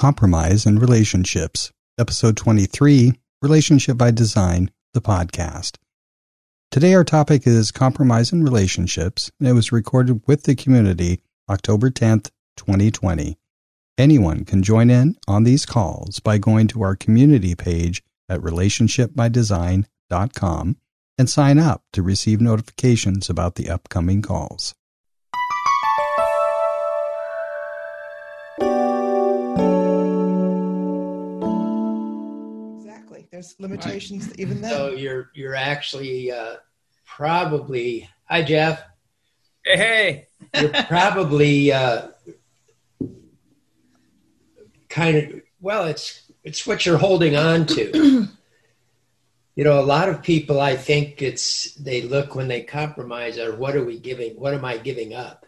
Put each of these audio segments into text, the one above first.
Compromise in Relationships, Episode 23 Relationship by Design, the podcast. Today, our topic is Compromise in Relationships, and it was recorded with the community October 10th, 2020. Anyone can join in on these calls by going to our community page at relationshipbydesign.com and sign up to receive notifications about the upcoming calls. There's limitations even then. So you're you're actually uh, probably hi Jeff. Hey, You're probably uh, kind of well. It's it's what you're holding on to. you know, a lot of people, I think it's they look when they compromise or what are we giving? What am I giving up?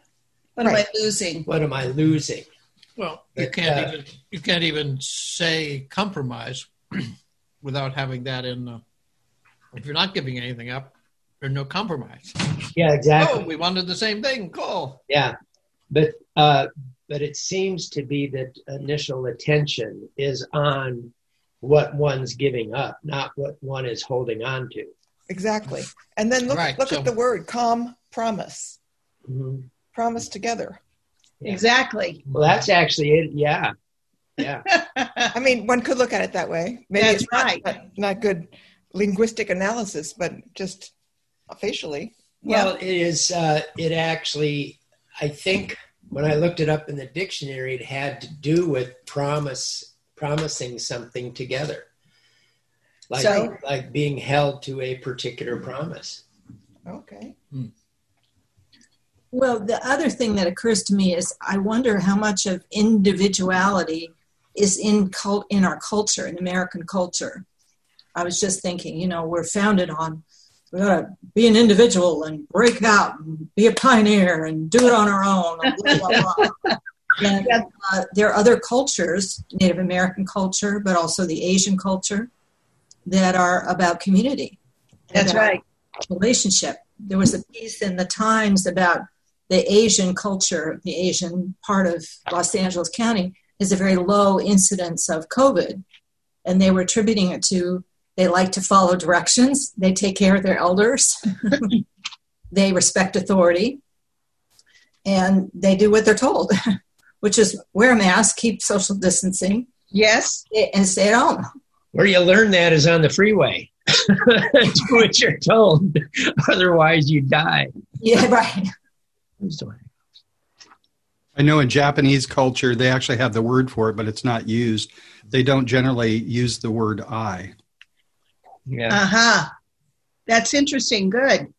What am I losing? What am I losing? well, you can't uh, even you can't even say compromise without having that in. Uh, if you're not giving anything up, there's no compromise. Yeah, exactly. Oh, we wanted the same thing. Cool. Yeah, but uh, but it seems to be that initial attention is on what one's giving up, not what one is holding on to. Exactly. And then look, Right, look so- at the word calm promise. Mhm. Promise together. Exactly. Well, that's actually it. Yeah, yeah. I mean, one could look at it that way. Maybe That's it's not, right. not, not good linguistic analysis, but just facially. Well, it is. Uh, it actually, I think, when I looked it up in the dictionary, it had to do with promise, promising something together, like So- like being held to a particular promise. Okay. Well, the other thing that occurs to me is I wonder how much of individuality is in cult in our culture, in American culture. I was just thinking, you know, we're founded on we gotta be an individual and break out and be a pioneer and do it on our own. And blah, blah, blah. And, uh, there are other cultures, Native American culture, but also the Asian culture, that are about community. That's about right. relationship. There was a piece in the Times about the Asian culture, the Asian part of Los Angeles County is a very low incidence of COVID. And they were attributing it to they like to follow directions, they take care of their elders, they respect authority, and they do what they're told, which is wear a mask, keep social distancing, Yes. and stay at home. Where you learn that is on the freeway. Do what you're told, otherwise you die. Yeah, right. I know in Japanese culture, they actually have the word for it, but it's not used. They don't generally use the word I. Yeah. Uh huh. That's interesting. Good.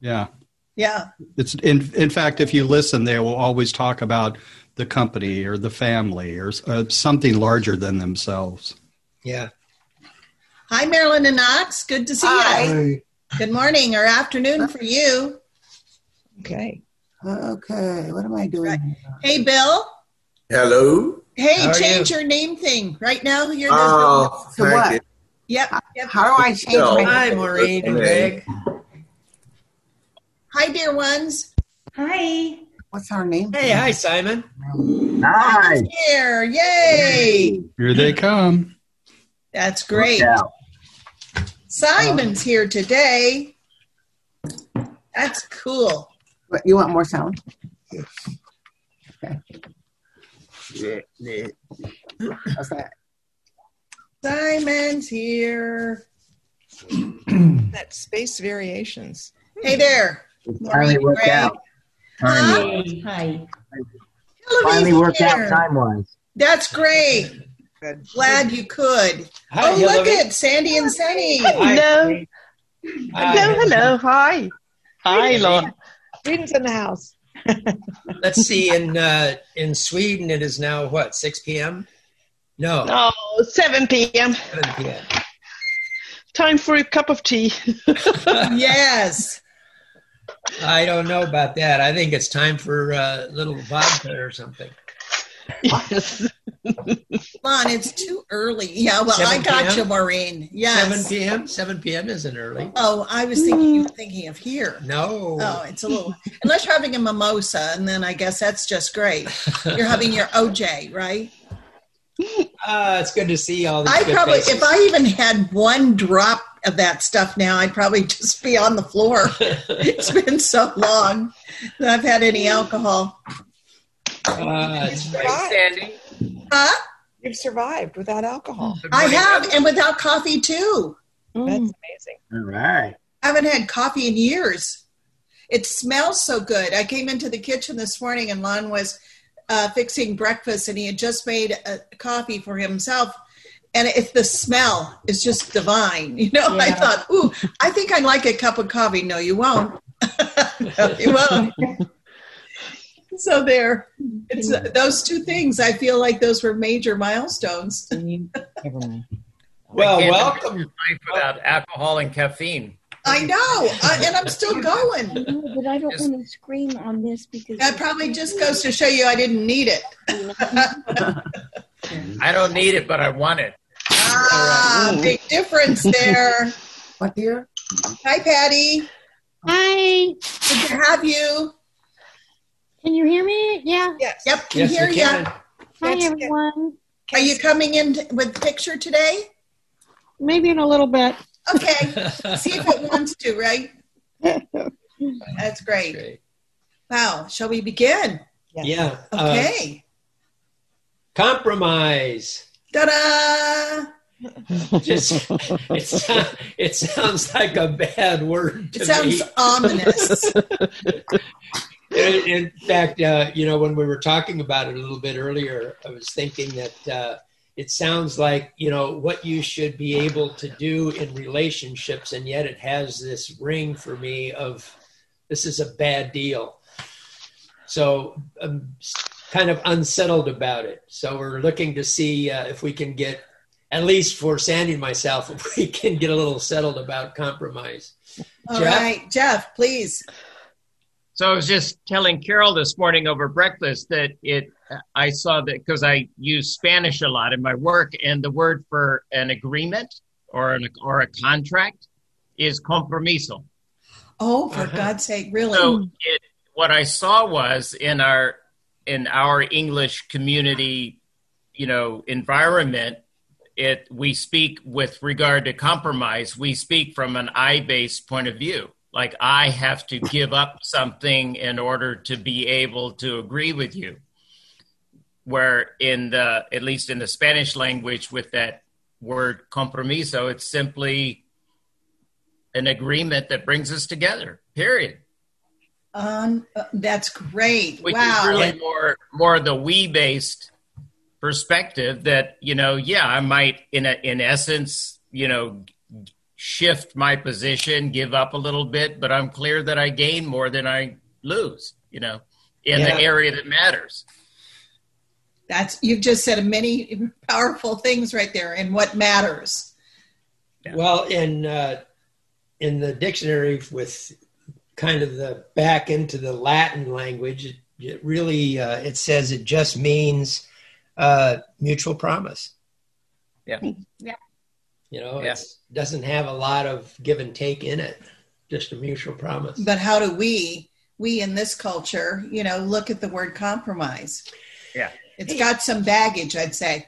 Yeah. Yeah. It's in, in fact, if you listen, they will always talk about the company or the family or uh, something larger than themselves. Yeah. Hi, Marilyn and Knox. Good to see you. Good morning or afternoon for you. Okay. Okay, what am I doing? Right. Hey, Bill. Hello. Hey, How change you? your name thing right now. You're ah, the. Oh, To thank what? you. Yep. yep. How do I change No. my Hi, Maureen and Greg. Hi, dear ones. Hi. What's our name? Hey, hi, Simon. Hi. Here. Yay. Here they come. That's great. Simon's here today. That's cool. What, You want more sound? Yes. Okay. Yeah, yeah. How's that? Simon's here. That space variations. Hey there. finally worked Greg. out. Huh? Hi. Hillary's Finally worked here. out time wise. That's great. Good. Glad you could. Hi, oh, look at Sandy and Sunny. Hello. Hello, hello. Hi. Hi, Lon. Sweden's in the house. Let's see. In uh, in Sweden, it is now what six p.m. No, Oh, 7 p.m. seven p.m. Time for a cup of tea. yes. I don't know about that. I think it's time for uh, a little vodka or something. Yes. Lon, it's too early. Yeah, well, I got p.m.? you, Maureen. Yes. Seven p.m. Seven p.m. isn't early. Oh, I was thinking you were thinking of here. No. Oh, it's a little, unless you're having a mimosa, and then I guess that's just great. You're having your OJ, right? Uh, it's good to see all these I good probably, faces. if I even had one drop of that stuff now, I'd probably just be on the floor. it's been so long that I've had any alcohol. Uh. Sandy. Huh? You've survived without alcohol. I have, and without coffee too. That's amazing. All right. I haven't had coffee in years. It smells so good. I came into the kitchen this morning and Lon was uh, fixing breakfast and he had just made a coffee for himself. And it, the smell is just divine. You know, I thought, ooh, I think I'd like a cup of coffee. No, you won't. no, you won't. so there, it's uh, those two things. I feel like those were major milestones. Never mind. Well, welcome. imagine life without alcohol and caffeine. I know, uh, and I'm still going. No, but I don't want to scream on this because That probably just goes to show you I didn't need it. I don't need it, but I want it. Ah, big difference there. What dear? Hi, Patty. Hi. Good to have you. Can you hear me? Yeah. Yes. Yep, can Yes, hear you. can. Hi, Yes, everyone. Are you coming in t- with picture today? Maybe in a little bit. Okay. See if it wants to, right? That's great. Great. Wow. Shall we begin? Yes. Yeah. uh, Okay. compromise. Ta-da! Just it, sound, it sounds like a bad word to It sounds me. ominous. In, in fact, uh, you know, when we were talking about it a little bit earlier, I was thinking that uh, it sounds like you know what you should be able to do in relationships, and yet it has this ring for me of this is a bad deal. So I'm kind of unsettled about it. So we're looking to see uh, if we can get, at least for Sandy and myself, if we can get a little settled about compromise. All Jeff? right, Jeff, please. So I was just telling Carol this morning over breakfast that it. I saw that because I use Spanish a lot in my work, and the word for an agreement or an or a contract is compromiso. Oh, for Uh-huh. God's sake, really? So it, what I saw was in our in our English community, you know, environment, it we speak with regard to compromise. We speak from an I based point of view. Like I have to give up something in order to be able to agree with you. Where in the at least in the Spanish language with that word compromiso, it's simply an agreement that brings us together. Period. Um, that's great. which wow. is really more more the we based perspective that you know yeah i might in a, in essence you know shift my position give up a little bit but i'm clear that i gain more than i lose you know in Yeah. the area that matters That's you've just said many powerful things right there, and what matters. Well, in uh, in the dictionary with kind of the back into the Latin language, it, it really uh, it says it just means uh, mutual promise. Yeah. Yeah. You know, Yeah. it doesn't have a lot of give and take in it. Just a mutual promise. But how do we, we in this culture, you know, look at the word compromise? Yeah. It's got some baggage, I'd say.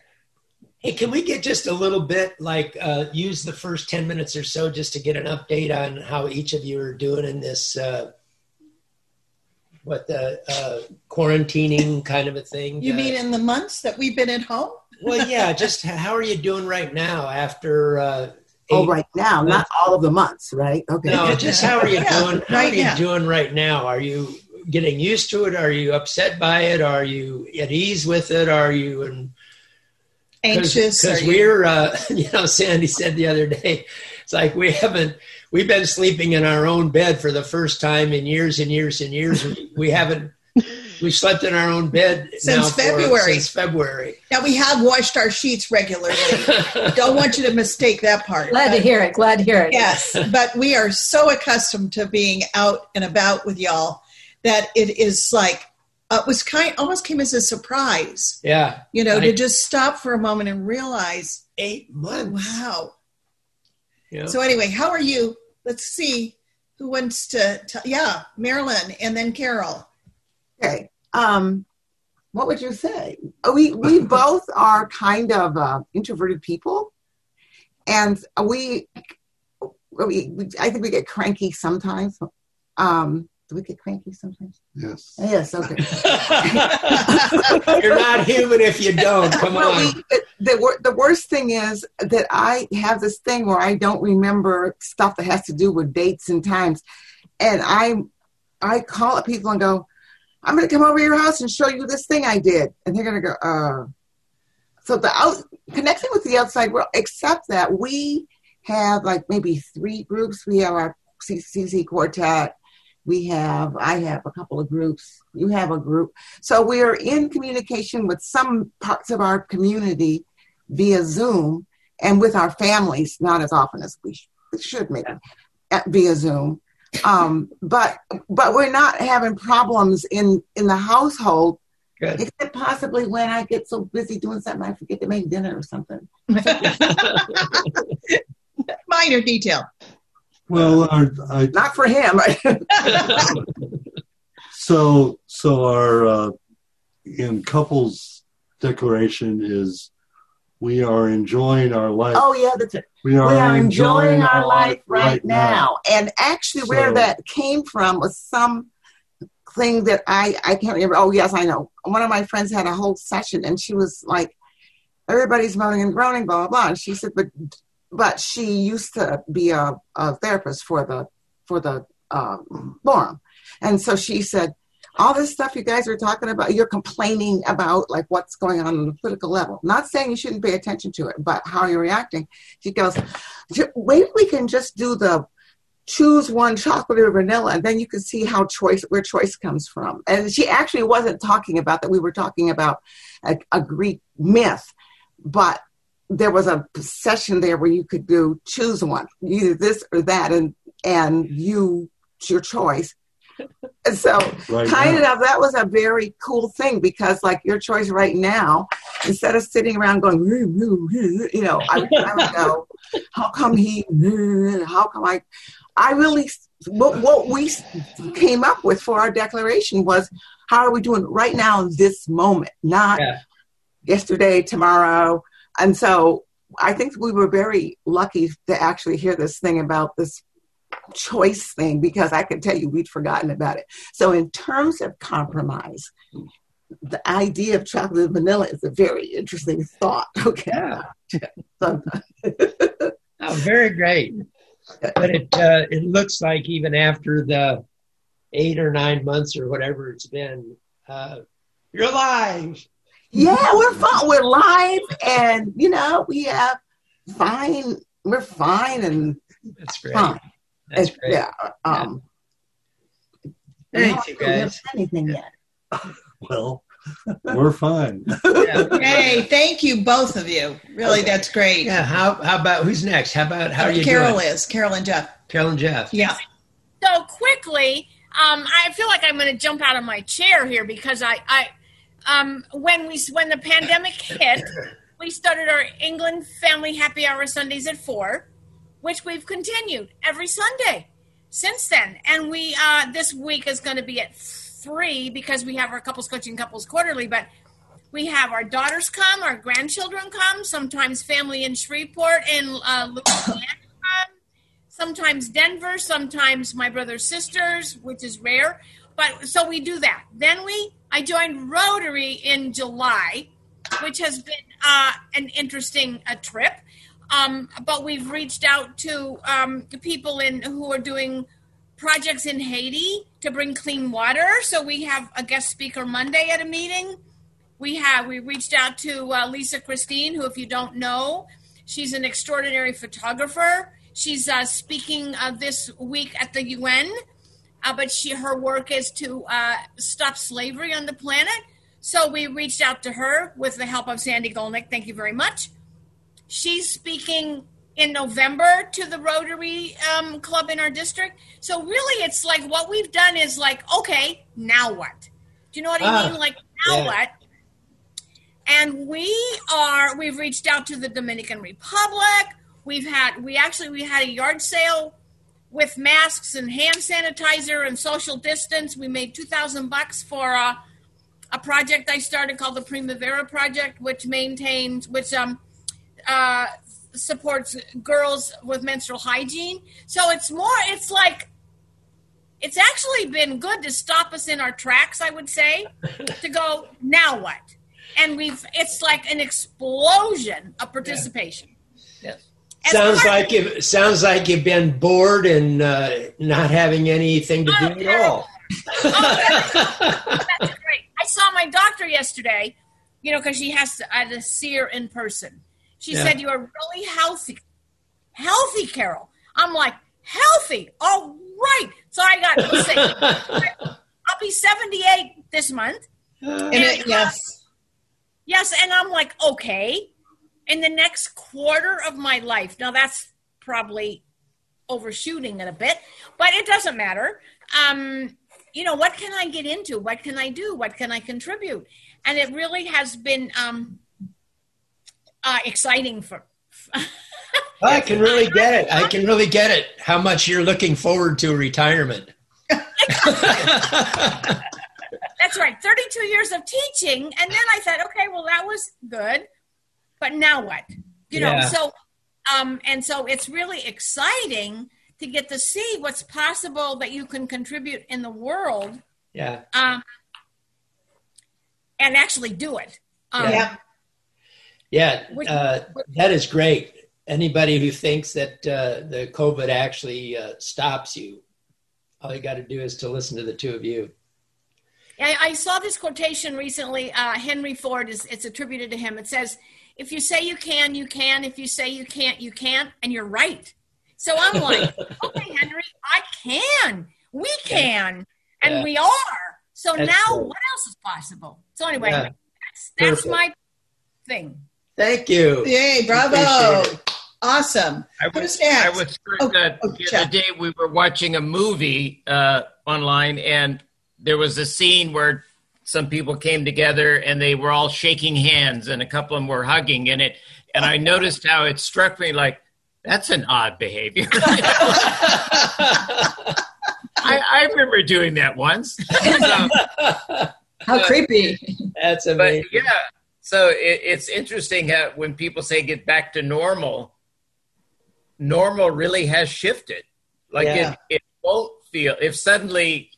Hey, can we get just a little bit like uh, use the first 10 minutes or so just to get an update on how each of you are doing in this, uh, what the uh, quarantining kind of a thing? You Uh, mean in the months that we've been at home? Well, yeah, just how are you doing right now after? Uh, Oh, eight- right now, not all of the months, right? Okay. No, just how are you Yeah, doing? How right are you now. doing right now? Are you getting used to it? Are you upset by it? Are you at ease with it? Are you in Anxious? because Are you- we're uh, you know sandy said the other day it's like we haven't we've been sleeping in our own bed for the first time in years and years and years we, we haven't we slept in our own bed Since for- February. since february Now we have washed our sheets regularly. Don't want you to mistake that part. Glad to hear it. Glad to hear it. Yes, but we are so accustomed to being out and about with y'all that it is like uh, it was kind almost came as a surprise, yeah you know, I- to just stop for a moment and realize, eight months wow. you know? So anyway, how are you? Let's see who wants to. T- yeah, Marilyn and then Carol. Okay. Um, what would you say? We we both are kind of uh, introverted people, and we, we, we I think we get cranky sometimes. Um, do we get cranky sometimes? Yes. Yes. Okay. You're not human if you don't. Come Well, on. we- the, wor- the worst thing is that I have this thing where I don't remember stuff that has to do with dates and times, and I I call up people and go, "I'm going to come over to your house and show you this thing I did," and they're going to go, "Uh." So the out connecting with the outside world, except that we have like maybe three groups. We have our CCC quartet. We have I have a couple of groups. You have a group. So we are in communication with some parts of our community via Zoom and with our families, not as often as we should maybe via Zoom. Um, but but we're not having problems in in the household, Good. except possibly when I get so busy doing something I forget to make dinner or something. Minor detail. Well, our, I, Not for him. so so our uh, in couples declaration is we are enjoying our life. oh yeah, that's it. we are, we are enjoying our life right now. And actually, where that came from was some thing that I I can't remember. Oh yes, I know. One of my friends had a whole session, and she was like, "Everybody's moaning and groaning, blah blah blah." And she said, "But but she used to be a, a therapist for the for the um, forum, and so she said." All this stuff you guys are talking about, you're complaining about like what's going on on the political level. Not saying you shouldn't pay attention to it, but how you're reacting. She goes, maybe we can just do the choose one chocolate or vanilla and then you can see how choice where choice comes from and she actually wasn't talking about that we were talking about a, a greek myth but there was a session there where you could do choose one either this or that and and you your choice so Right kind now. of that was a very cool thing because like your choice right now instead of sitting around going "Woo, woo, woo," you know I, I would go how come he how come i i really what, what we came up with for our declaration was how are we doing right now in this moment not Yeah. yesterday tomorrow and so i think we were very lucky to actually hear this thing about this choice thing because i can tell you we'd forgotten about it so in terms of compromise the idea of chocolate and vanilla is a very interesting thought okay Sometimes. Oh, very great. But it uh, it looks like even after the eight or nine months or whatever it's been, uh, you're alive. Yeah, we're fine. We're live, and you know we have fine. We're fine and That's great. fine. That's great. Yeah. Um, Thanks, you guys. done anything yet. Well, we're fine. Hey, thank you, both of you. Really, that's great. Yeah. How how about who's next? How about how are you Carol doing? is. Carol and Jeff. Carol and Jeff. Yeah. so quickly um, i feel like i'm going to jump out of my chair here because i, I um, when we when the pandemic hit we started our england family happy hour sundays at four which we've continued every sunday since then and we uh, this week is going to be at three because we have our couples coaching couples quarterly but we have our daughters come our grandchildren come sometimes family in shreveport and uh, Louisiana sometimes Denver, sometimes my brother's sisters, which is rare. But so we do that. Then we, I joined Rotary in July, which has been uh, an interesting uh, trip. Um, but we've reached out to um, people in who are doing projects in Haiti to bring clean water. So we have a guest speaker Monday at a meeting. We have we reached out to uh, Lisa Kristine, who, if you don't know, she's an extraordinary photographer. She's uh, speaking uh, this week at the UN, uh, but she her work is to uh, stop slavery on the planet. So we reached out to her with the help of Sandy Golnick. Thank you very much. She's speaking in November to the Rotary um, Club in our district. So really, it's like what we've done is like, okay, now what? Do you know what I Ah, mean? Like now yeah. what? and we are we've reached out to the dominican republic we've had we actually we had a yard sale with masks and hand sanitizer and social distance we made 2000 bucks for uh, a project I started called the Primavera Project, which maintains, which um, uh, supports girls with menstrual hygiene. So it's more, it's like, it's actually been good to stop us in our tracks, I would say, to go, now what? And we've, it's like an explosion of participation. Yes. Sounds like you sounds like you've been bored and uh, not having anything to Oh, do at all. That's great. I saw my doctor yesterday, you know, because she has to, I had to see her in person. She Yeah. said, You are really healthy. Healthy, Carol. I'm like, Healthy. All right. So I got, let's see, I'll be 78 this month. And it- yes. Yes. And I'm like, Okay. In the next quarter of my life, now that's probably overshooting it a bit, but it doesn't matter. Um, you know, what can I get into? What can I do? What can I contribute? And it really has been um, uh, exciting for. I can really get it. I can really get it. How much you're looking forward to retirement. That's right, 32 years of teaching, and then I thought, okay, well, that was good, but now what? You know, Yeah. so um, and so it's really exciting to get to see what's possible that you can contribute in the world Yeah. um, and actually do it. Um, Yeah. Yeah, uh, that is great. Anybody who thinks that uh, the COVID actually uh, stops you, all you got to do is to listen to the two of you. I, I saw this quotation recently. Uh, Henry Ford is it's attributed to him. It says, "If you say you can, you can. If you say you can't, you can't." And you're right. So I'm like, okay, Henry, I can. We can, and Yeah. we are. So now, what else is possible? So anyway, Yeah. that's, that's my thing. Thank you. Yay, bravo. Awesome. I Who's was, next? I was struck Oh, that oh, the Jeff. other day we were watching a movie uh, online, and there was a scene where some people came together and they were all shaking hands, and a couple of them were hugging in it. And I noticed how it struck me like that's an odd behavior. I, I remember doing that once. So- How creepy. That's but amazing. yeah, so it, it's interesting how when people say get back to normal, normal really has shifted. Like Yeah. it, it won't feel if suddenly,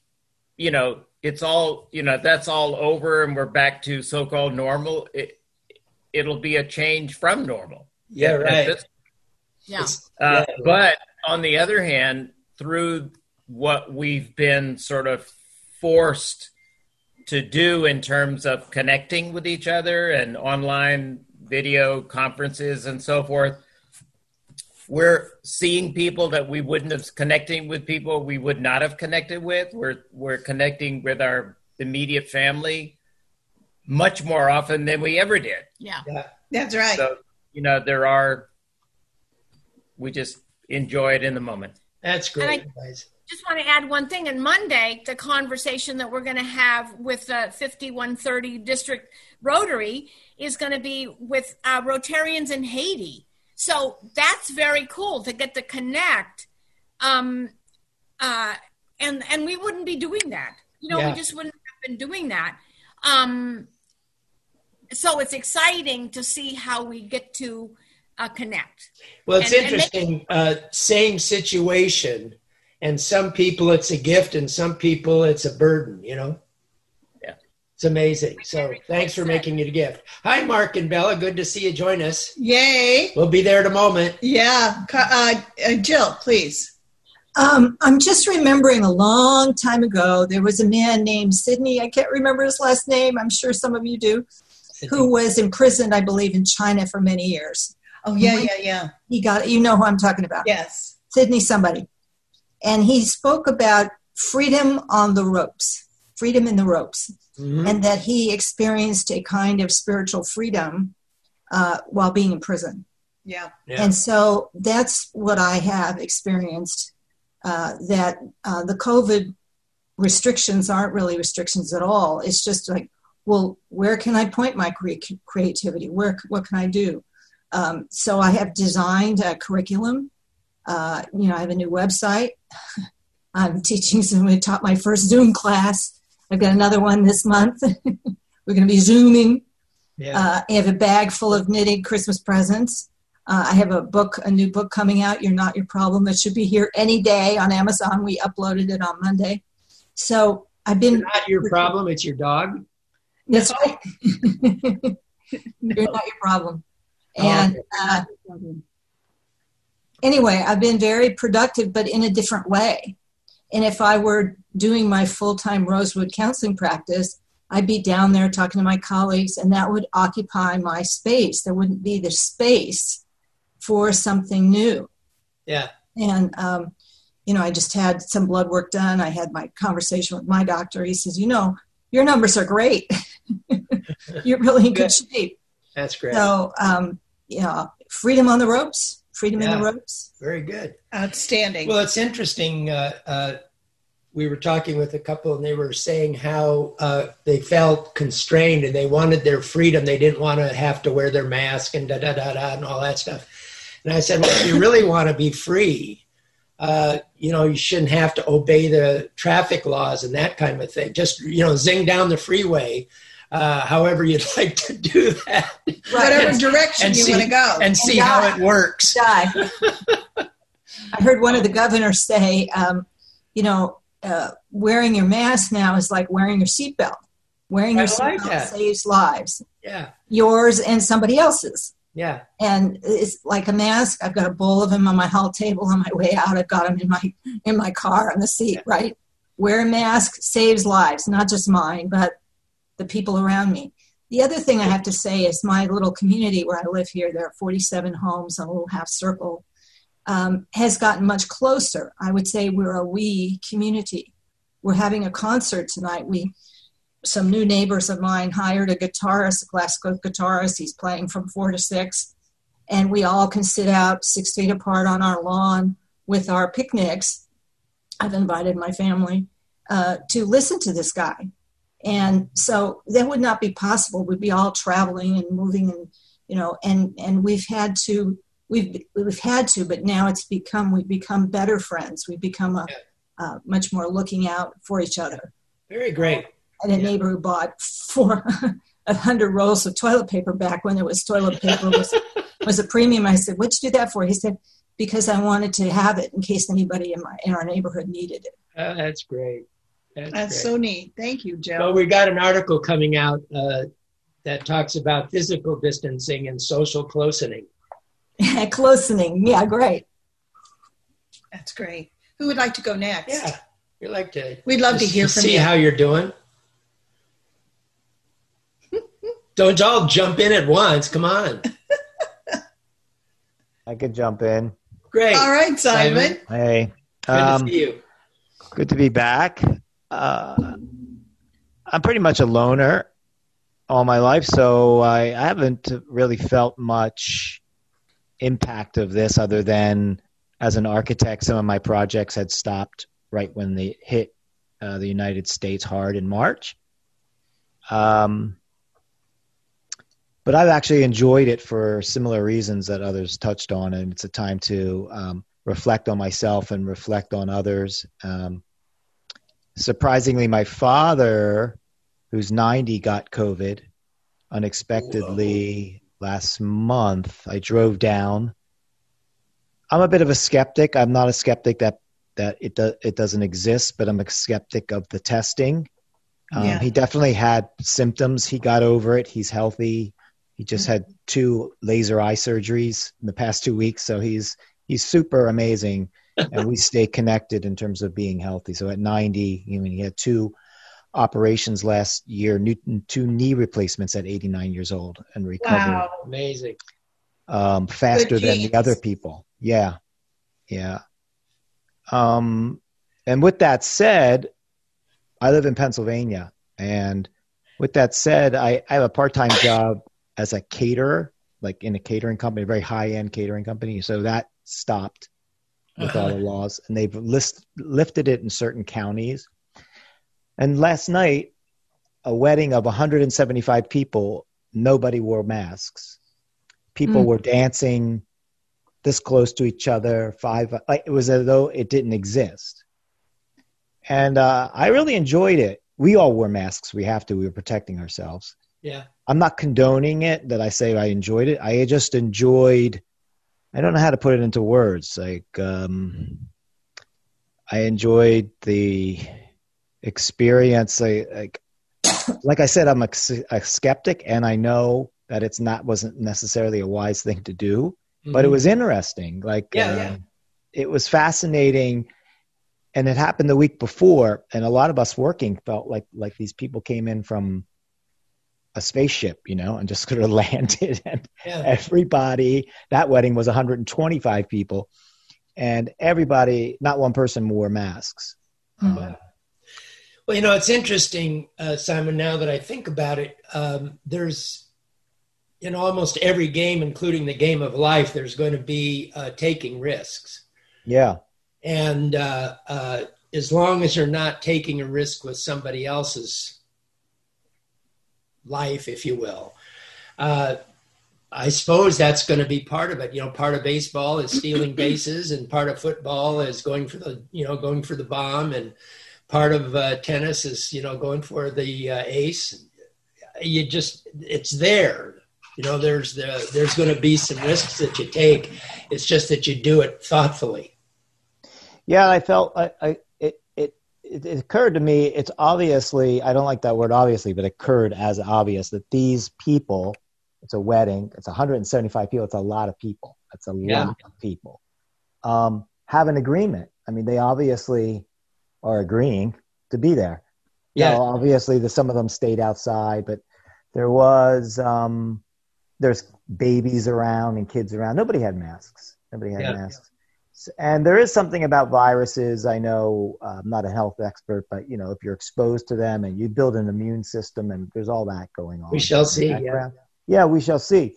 you know, it's all you know that's all over and we're back to so-called normal. It, it'll be a change from normal. Yeah, At right. this Yeah. uh, Yeah. But on the other hand, through what we've been sort of forced to do in terms of connecting with each other and online video conferences and so forth, we're seeing people that we wouldn't have connecting with people we would not have connected with. We're we're connecting with our immediate family much more often than we ever did. Yeah. Yeah. That's right. So, you know, there are, we just enjoy it in the moment. That's great, guys. Just want to add one thing. And Monday, the conversation that we're going to have with the 5130 District Rotary is going to be with uh, Rotarians in Haiti. So that's very cool to get to connect. Um, uh, and and we wouldn't be doing that. You know, Yeah. we just wouldn't have been doing that. Um, so it's exciting to see how we get to uh, connect. Well, it's And- and interesting. uh, same situation, and some people it's a gift, and some people it's a burden. You know. Yeah. It's amazing. So thanks for making it a gift. Hi, Mark and Bella. Good to see you. Join us. Yay. We'll be there in a moment. Yeah. Uh, uh, Jill, please. Um, I'm just remembering a long time ago, there was a man named Sidney, I can't remember his last name, I'm sure some of you do, who was imprisoned, I believe, in China for many years. Oh, yeah, yeah, yeah. He got, you know who I'm talking about. Yes. Sidney somebody. And he spoke about freedom on the ropes, freedom in the ropes, Mhm. and that he experienced a kind of spiritual freedom uh, while being in prison. Yeah. Yeah. And so that's what I have experienced. Uh, that uh, the COVID restrictions aren't really restrictions at all. It's just like, well, where can I point my cre- creativity? Where what can I do? Um, so I have designed a curriculum. Uh, you know, I have a new website. I'm teaching some. I taught my first Zoom class I've got another one this month. We're going to be zooming. Yeah. Uh, I have a bag full of knitted Christmas presents. Uh, I have a book, a new book coming out. You're not your problem. That should be here any day on Amazon. We uploaded it on Monday. So I've been not your problem. It's your dog. That's right. You're not your problem. And uh, anyway, I've been very productive, but in a different way. And if I were doing my full time Rosewood counseling practice, I'd be down there talking to my colleagues, and that would occupy my space. There wouldn't be the space for something new. Yeah. And, um, you know, I just had some blood work done. I had my conversation with my doctor. He says, you know, your numbers are great. You're really in good shape. That's great. So, um, yeah, freedom on the ropes, freedom in the Yeah. ropes. Very good. Outstanding. Well, it's interesting. Uh, uh, we were talking with a couple, and they were saying how uh, they felt constrained and they wanted their freedom. They didn't want to have to wear their mask and da da da da and all that stuff. And I said, well, if you really want to be free, uh, you know, you shouldn't have to obey the traffic laws and that kind of thing. Just you know, zing down the freeway. Uh, however, you'd like to do that. Whatever And- direction and you see- want to go. and see how it works. Die. I heard one of the governors say, um, you know, uh, wearing your mask now is like wearing your seatbelt. Wearing your like seatbelt that. saves lives, Yeah, yours and somebody else's. yeah. And it's like a mask. I've got a bowl of them on my hall table on my way out. I've got them in my in my car on the seat. Right. Wear a mask saves lives, not just mine, but the people around me. The other thing I have to say is my little community where I live here. There are 47 homes, on a little half circle, um, has gotten much closer. I would say we're a we community. We're having a concert tonight. We some new neighbors of mine hired a guitarist, a classical guitarist. He's playing from four to six, and we all can sit out six feet apart on our lawn with our picnics. I've invited my family uh, to listen to this guy, and so that would not be possible. We'd be all traveling and moving, and you know, and and we've had to we've we've had to, but now it's become we've become better friends. We've become a uh, much more looking out for each other Very great. and a neighbor who bought four a hundred rolls of toilet paper back when there was toilet paper was was a premium. I said, "What'd you do that for?" He said, "Because I wanted to have it in case anybody in my in our neighborhood needed it." Uh, that's great. That's, That's so neat. Thank you, Joe. Well, we got an article coming out uh, that talks about physical distancing and social closening. Closening, yeah, great. That's great. Who would like to go next? Yeah, we'd like to. We'd love to hear from see you. See how you're doing. Don't y'all jump in at once. Come on. I could jump in. Great. All right, Simon. Hey, Good um, to see you. good to be back. Uh, I'm pretty much a loner all my life, so I, I haven't really felt much impact of this other than as an architect, some of my projects had stopped right when they hit uh, the United States hard in March. Um, but I've actually enjoyed it for similar reasons that others touched on, and it's a time to um, reflect on myself and reflect on others. Um, surprisingly, my father, who's 90, got COVID unexpectedly last month. I drove down. I'm a bit of a skeptic. I'm not a skeptic that that it do, it doesn't exist, but I'm a skeptic of the testing. Um, Yeah. He definitely had symptoms. He got over it. He's healthy. He just had two laser eye surgeries in the past two weeks, so he's he's super amazing. And we stay connected in terms of being healthy. So at 90, I mean, he had two operations last year, new, two knee replacements at 89 years old, and recovered Wow. Amazing. um, faster than the other people. Yeah, yeah. Um, and with that said, I live in Pennsylvania, and with that said, I, I have a part-time job as a caterer, like in a catering company, a very high-end catering company. So that stopped with all the laws, and they've list, lifted it in certain counties. And last night, a wedding of 175 people, nobody wore masks. People Mm. were dancing this close to each other, five like it was as though it didn't exist. And uh, I really enjoyed it we all wore masks. We have to. We were protecting ourselves. Yeah. I'm not condoning it that I say I enjoyed it. I just enjoyed. I don't know how to put it into words. Like um, I enjoyed the experience. Like, like, like I said, I'm a, a skeptic, and I know that it's not wasn't necessarily a wise thing to do, but it Mhm. was interesting. Like, Yeah, uh, yeah. it was fascinating, and it happened the week before, and a lot of us working felt like like these people came in from a spaceship, you know, and just sort of landed, and Yeah. everybody. That wedding was 125 people, and everybody, not one person wore masks. Uh, Well, you know, it's interesting, uh, Simon, now that I think about it, um, there's in almost every game, including the game of life, there's going to be uh, taking risks. yeah. And uh, uh, as long as you're not taking a risk with somebody else's life, if you will, uh, I suppose that's going to be part of it. You know, part of baseball is stealing bases, and part of football is going for the you know going for the bomb, and part of uh, tennis is you know going for the uh, ace. You just it's there. You know, there's the there's going to be some risks that you take. It's just that you do it thoughtfully. Yeah, I felt I, I it, it occurred to me. It's obviously I don't like that word obviously, but occurred as obvious that these people. It's a wedding. It's 175 people. It's a lot of people. It's a Yeah. lot of people. Um, have an agreement. I mean, they obviously are agreeing to be there. Yeah. Now, obviously, the, some of them stayed outside, but there was um, there's babies around and kids around. Nobody had masks. Nobody had Yeah. masks. And there is something about viruses. I know uh, I'm not a health expert, but you know, if you're exposed to them and you build an immune system, and there's all that going on. We shall see, yeah. Yeah, we shall see.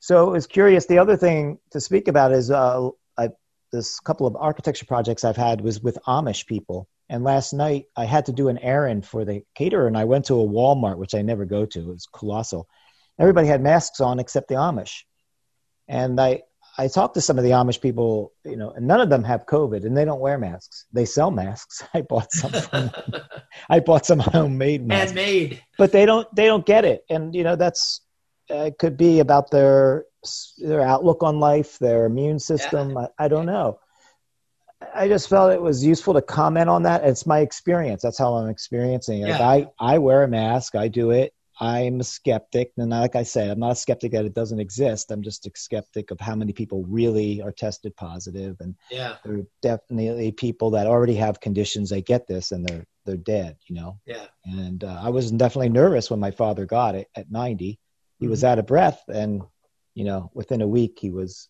So it was curious. The other thing to speak about is uh, I, this couple of architecture projects I've had was with Amish people. And last night I had to do an errand for the caterer, and I went to a Walmart, which I never go to. It was colossal. Everybody had masks on except the Amish. And I, I talked to some of the Amish people, you know, and none of them have COVID, and they don't wear masks. They sell masks. I bought some. From, I bought some homemade masks Handmade. but they don't they don't get it and you know that's uh, could be about their their outlook on life their immune system I, I don't know i just felt it was useful to comment on that it's my experience that's how i'm experiencing it like Yeah. i i wear a mask i do it i'm a skeptic and like i said i'm not a skeptic that it doesn't exist i'm just a skeptic of how many people really are tested positive and Yeah. there are definitely people that already have conditions they get this and they're they're dead you know Yeah. and uh, I was definitely nervous when my father got it at 90. He was out of breath, and you know, within a week, he was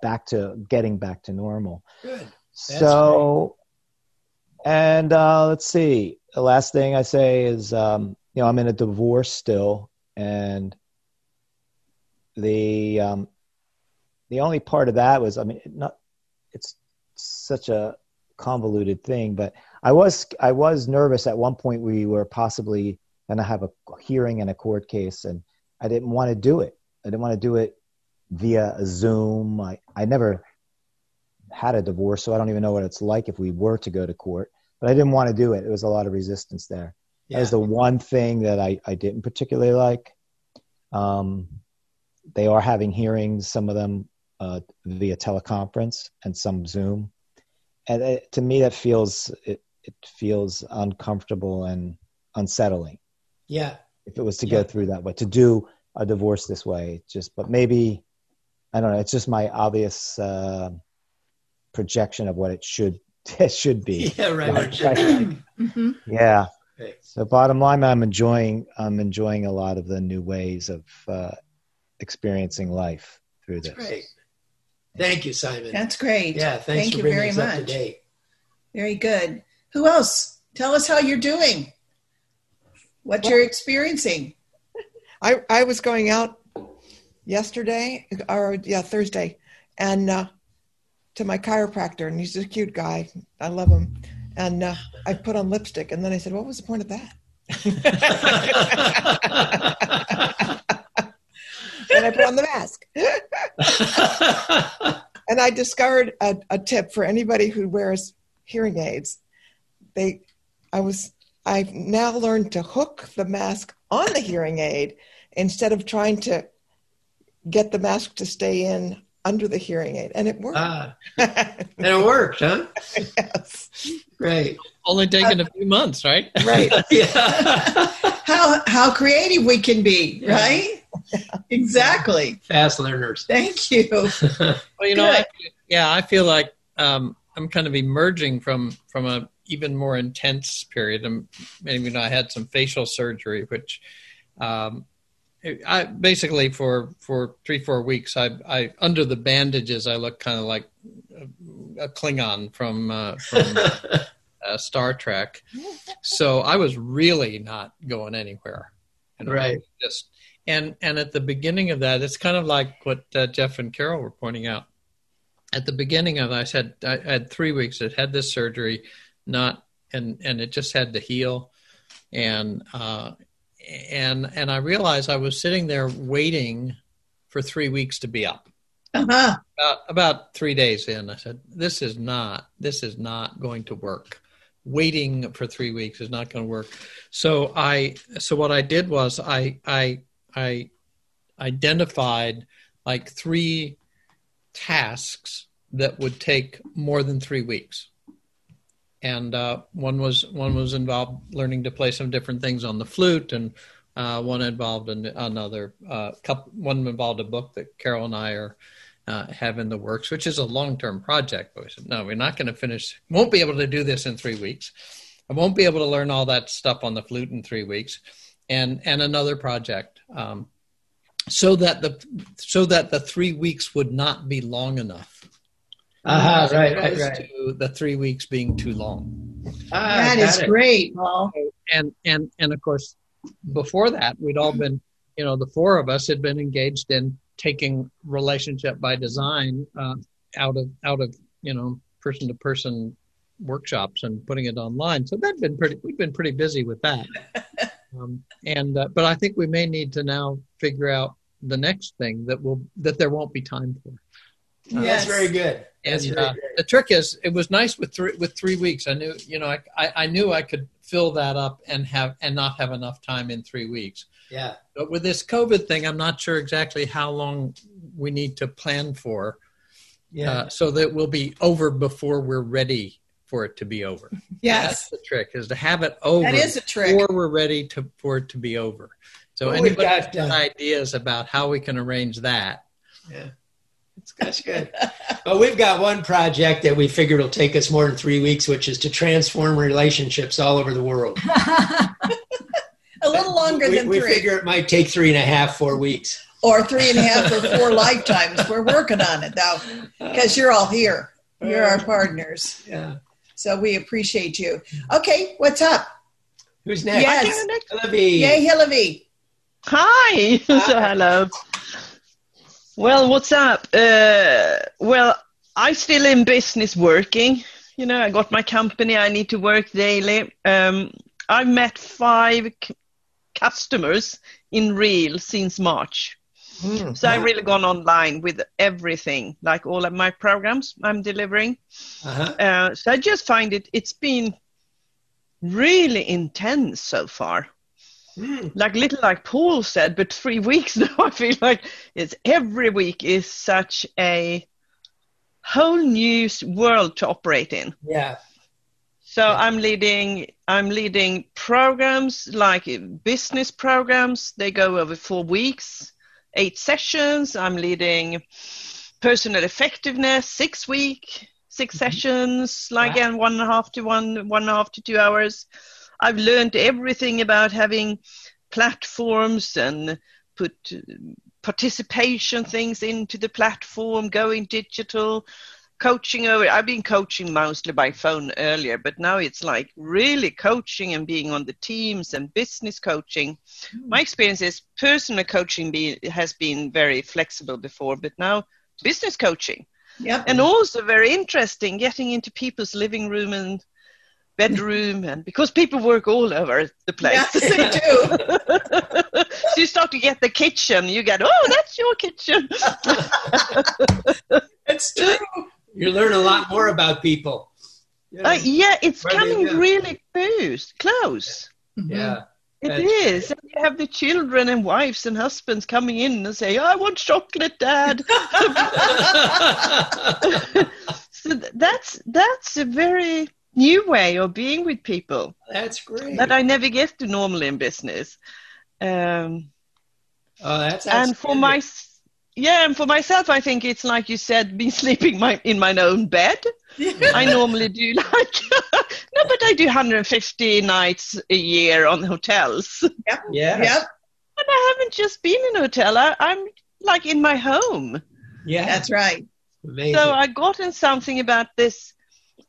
back to getting back to normal. Good. so, and uh, let's see. The last thing I say is, um, you know, I'm in a divorce still, and the um, the only part of that was, I mean, not it's such a convoluted thing, but I was I was nervous at one point. We were possibly going to have a hearing in a court case, and I didn't want to do it. I didn't want to do it via Zoom. I I never had a divorce, so I don't even know what it's like if we were to go to court. But I didn't want to do it. There was a lot of resistance there. That was Yeah. the one thing that I, I didn't particularly like. Um, they are having hearings, some of them uh, via teleconference and some Zoom. And it, to me, that feels it, it feels uncomfortable and unsettling. Yeah. If it was to Yeah. go through that way, to do a divorce this way, just. But maybe I don't know. It's just my obvious uh, projection of what it should it should be. Yeah, right. what it should be like. hmm Yeah. Right. So bottom line, I'm enjoying I'm enjoying a lot of the new ways of uh, experiencing life through this. That's great. Thank you, Simon. That's great. Yeah, thanks Thank for you bringing very us up to date. Very good. Who else? Tell us how you're doing. What you're experiencing. I, I was going out yesterday or yeah Thursday and uh, to my chiropractor and he's a cute guy I love him and uh, I put on lipstick and then I said what was the point of that? And I put on the mask. And I discovered a, a tip for anybody who wears hearing aids. They I was I've now learned to hook the mask on the hearing aid instead of trying to get the mask to stay in under the hearing aid, and it worked. Ah, and it worked, huh? yes. Great. Only taken a few months, right? Right. how how creative we can be, right? Exactly. Fast learners. Thank you. Well, you know, I, yeah, I feel like um, I'm kind of emerging from from a even more intense period. And maybe you know, I had some facial surgery, which um, I basically for for three four weeks, I I under the bandages, I look kind of like a, a Klingon from uh, from uh, Star Trek. So I was really not going anywhere. You know, Right. Just and and at the beginning of that, it's kind of like what uh, Jeff and Carol were pointing out. At the beginning of it, I said I had three weeks. It had this surgery, not and and it just had to heal, and uh, and and I realized I was sitting there waiting for three weeks to be up. Uh-huh. About about three days in, I said, "This is not this is not going to work. Waiting for three weeks is not going to work." So I so what I did was I I I identified like three tasks that would take more than three weeks, and uh, one was one was involved learning to play some different things on the flute, and uh, one involved an, another uh, couple. One involved a book that Carol and I are uh, have in the works, which is a long term project. But we said, no, we're not going to finish. Won't be able to do this in three weeks. I won't be able to learn all that stuff on the flute in three weeks, and and another project. Um, so that the so that the three weeks would not be long enough. Aha, As right, right, opposed right. to the three weeks being too long. Ah, That got is it. great, Paul. And and and of course, before that, we'd all been, you know, the four of us had been engaged in taking relationship by design uh, out of out of you know person to person workshops and putting it online. So that'd been pretty. We've been pretty busy with that. Um, and uh, but I think we may need to now figure out the next thing that will that there won't be time for. Oh, That's very good. And uh, the trick is, it was nice with three with three weeks. I knew, you know, I, I I knew I could fill that up and have and not have enough time in three weeks. Yeah. But with this COVID thing, I'm not sure exactly how long we need to plan for, Yeah. uh, so that we'll be over before we're ready for it to be over. Yes. That's the trick is to have it over. That is a trick. Before we're ready to for it to be over. So Well, anybody got, got uh, ideas about how we can arrange that? Yeah. That's good. But we've got one project that we figured will take us more than three weeks, which is to transform relationships all over the world. A little longer we, than we three. figure it might take three and a half, four weeks. or three and a half or four lifetimes. We're working on it though, because you're all here. You're our partners. Yeah. So we appreciate you. Okay, what's up? Who's next? Yes. Hillary. Yay, Hillary. Hi. so uh, hello. Well, what's up? Uh, well, I still in business working. You know, I got my company. I need to work daily. Um, I've met five c- customers in real since March. So I've really gone online with everything, like all of my programs I'm delivering. Uh-huh. Uh, so I just find it, it's been really intense so far. Mm. Like little like Paul said, but three weeks now I feel like it's every week is such a whole new world to operate in. Yeah. So I'm leading I'm leading programs like uh, business programs. They go over four weeks, eight sessions. I'm leading personal effectiveness, six week, 6 mm-hmm. sessions, like Wow. again one and a half to one one and a half to two hours. I've learned everything about having platforms and put participation things into the platform, going digital, coaching over. I've been coaching mostly by phone earlier, but now it's like really coaching and being on the teams and business coaching. Hmm. My experience is personal coaching be, has been very flexible before, but now business coaching. Yep. And also very interesting getting into people's living room and bedroom and because people work all over the place. Yes, they do. so you start to get the kitchen, you get, oh, that's your kitchen. It's true. You learn a lot more about people. Uh, yeah, it's Where they coming really close. Close. Yeah. It That's is. And you have the children and wives and husbands coming in and say, I want chocolate, Dad. so that's that's a very new way of being with people That's great. that I never get to normally in business. Um, oh, that's and for my yeah, and for myself, I think it's like you said, me sleeping my in my own bed. I normally do like no, but I do 150 nights a year on hotels. Yeah, Yeah. Yep. But I haven't just been in a hotel. I, I'm like in my home. Yeah. That's right. Amazing. So I gotten something about this.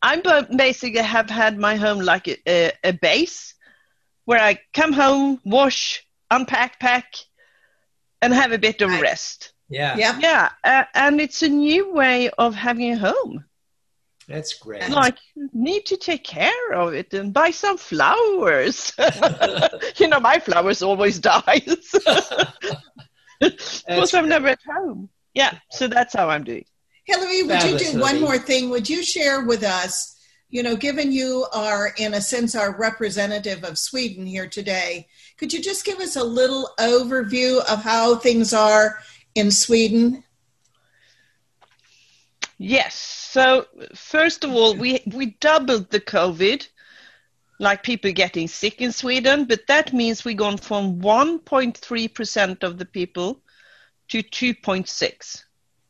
I bu- basically have had my home like a, a, a base where I come home, wash, unpack, pack, and have a bit of rest. yeah. Yep. Yeah, uh, and it's a new way of having a home. That's great. Like, need to take care of it and buy some flowers. you know, my flowers always die. because I'm never at home. Yeah, so that's how I'm doing. Hillary, would you Fabulous, do one Hillary. more thing? Would you share with us, you know, given you are, in a sense, our representative of Sweden here today, could you just give us a little overview of how things are in Sweden? Yes. So first of all, we we doubled the COVID, like people getting sick in Sweden, but that means we've gone from 1.3 percent of the people to 2.6,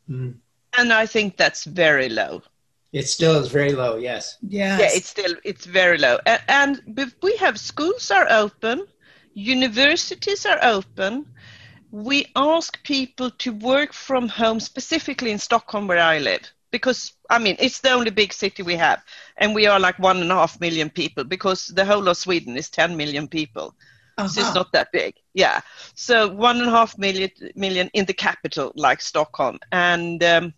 Mm. And I think that's very low. It still is very low. Yes. Yes. Yeah, it's still it's very low, and, and we have schools are open, universities are open. We ask people to work from home, specifically in Stockholm, where I live, because I mean it's the only big city we have, and we are like one and a half million people. Because the whole of Sweden is ten million people, so Uh-huh. it's not that big. Yeah, so one and a half million million in the capital, like Stockholm, and. Um,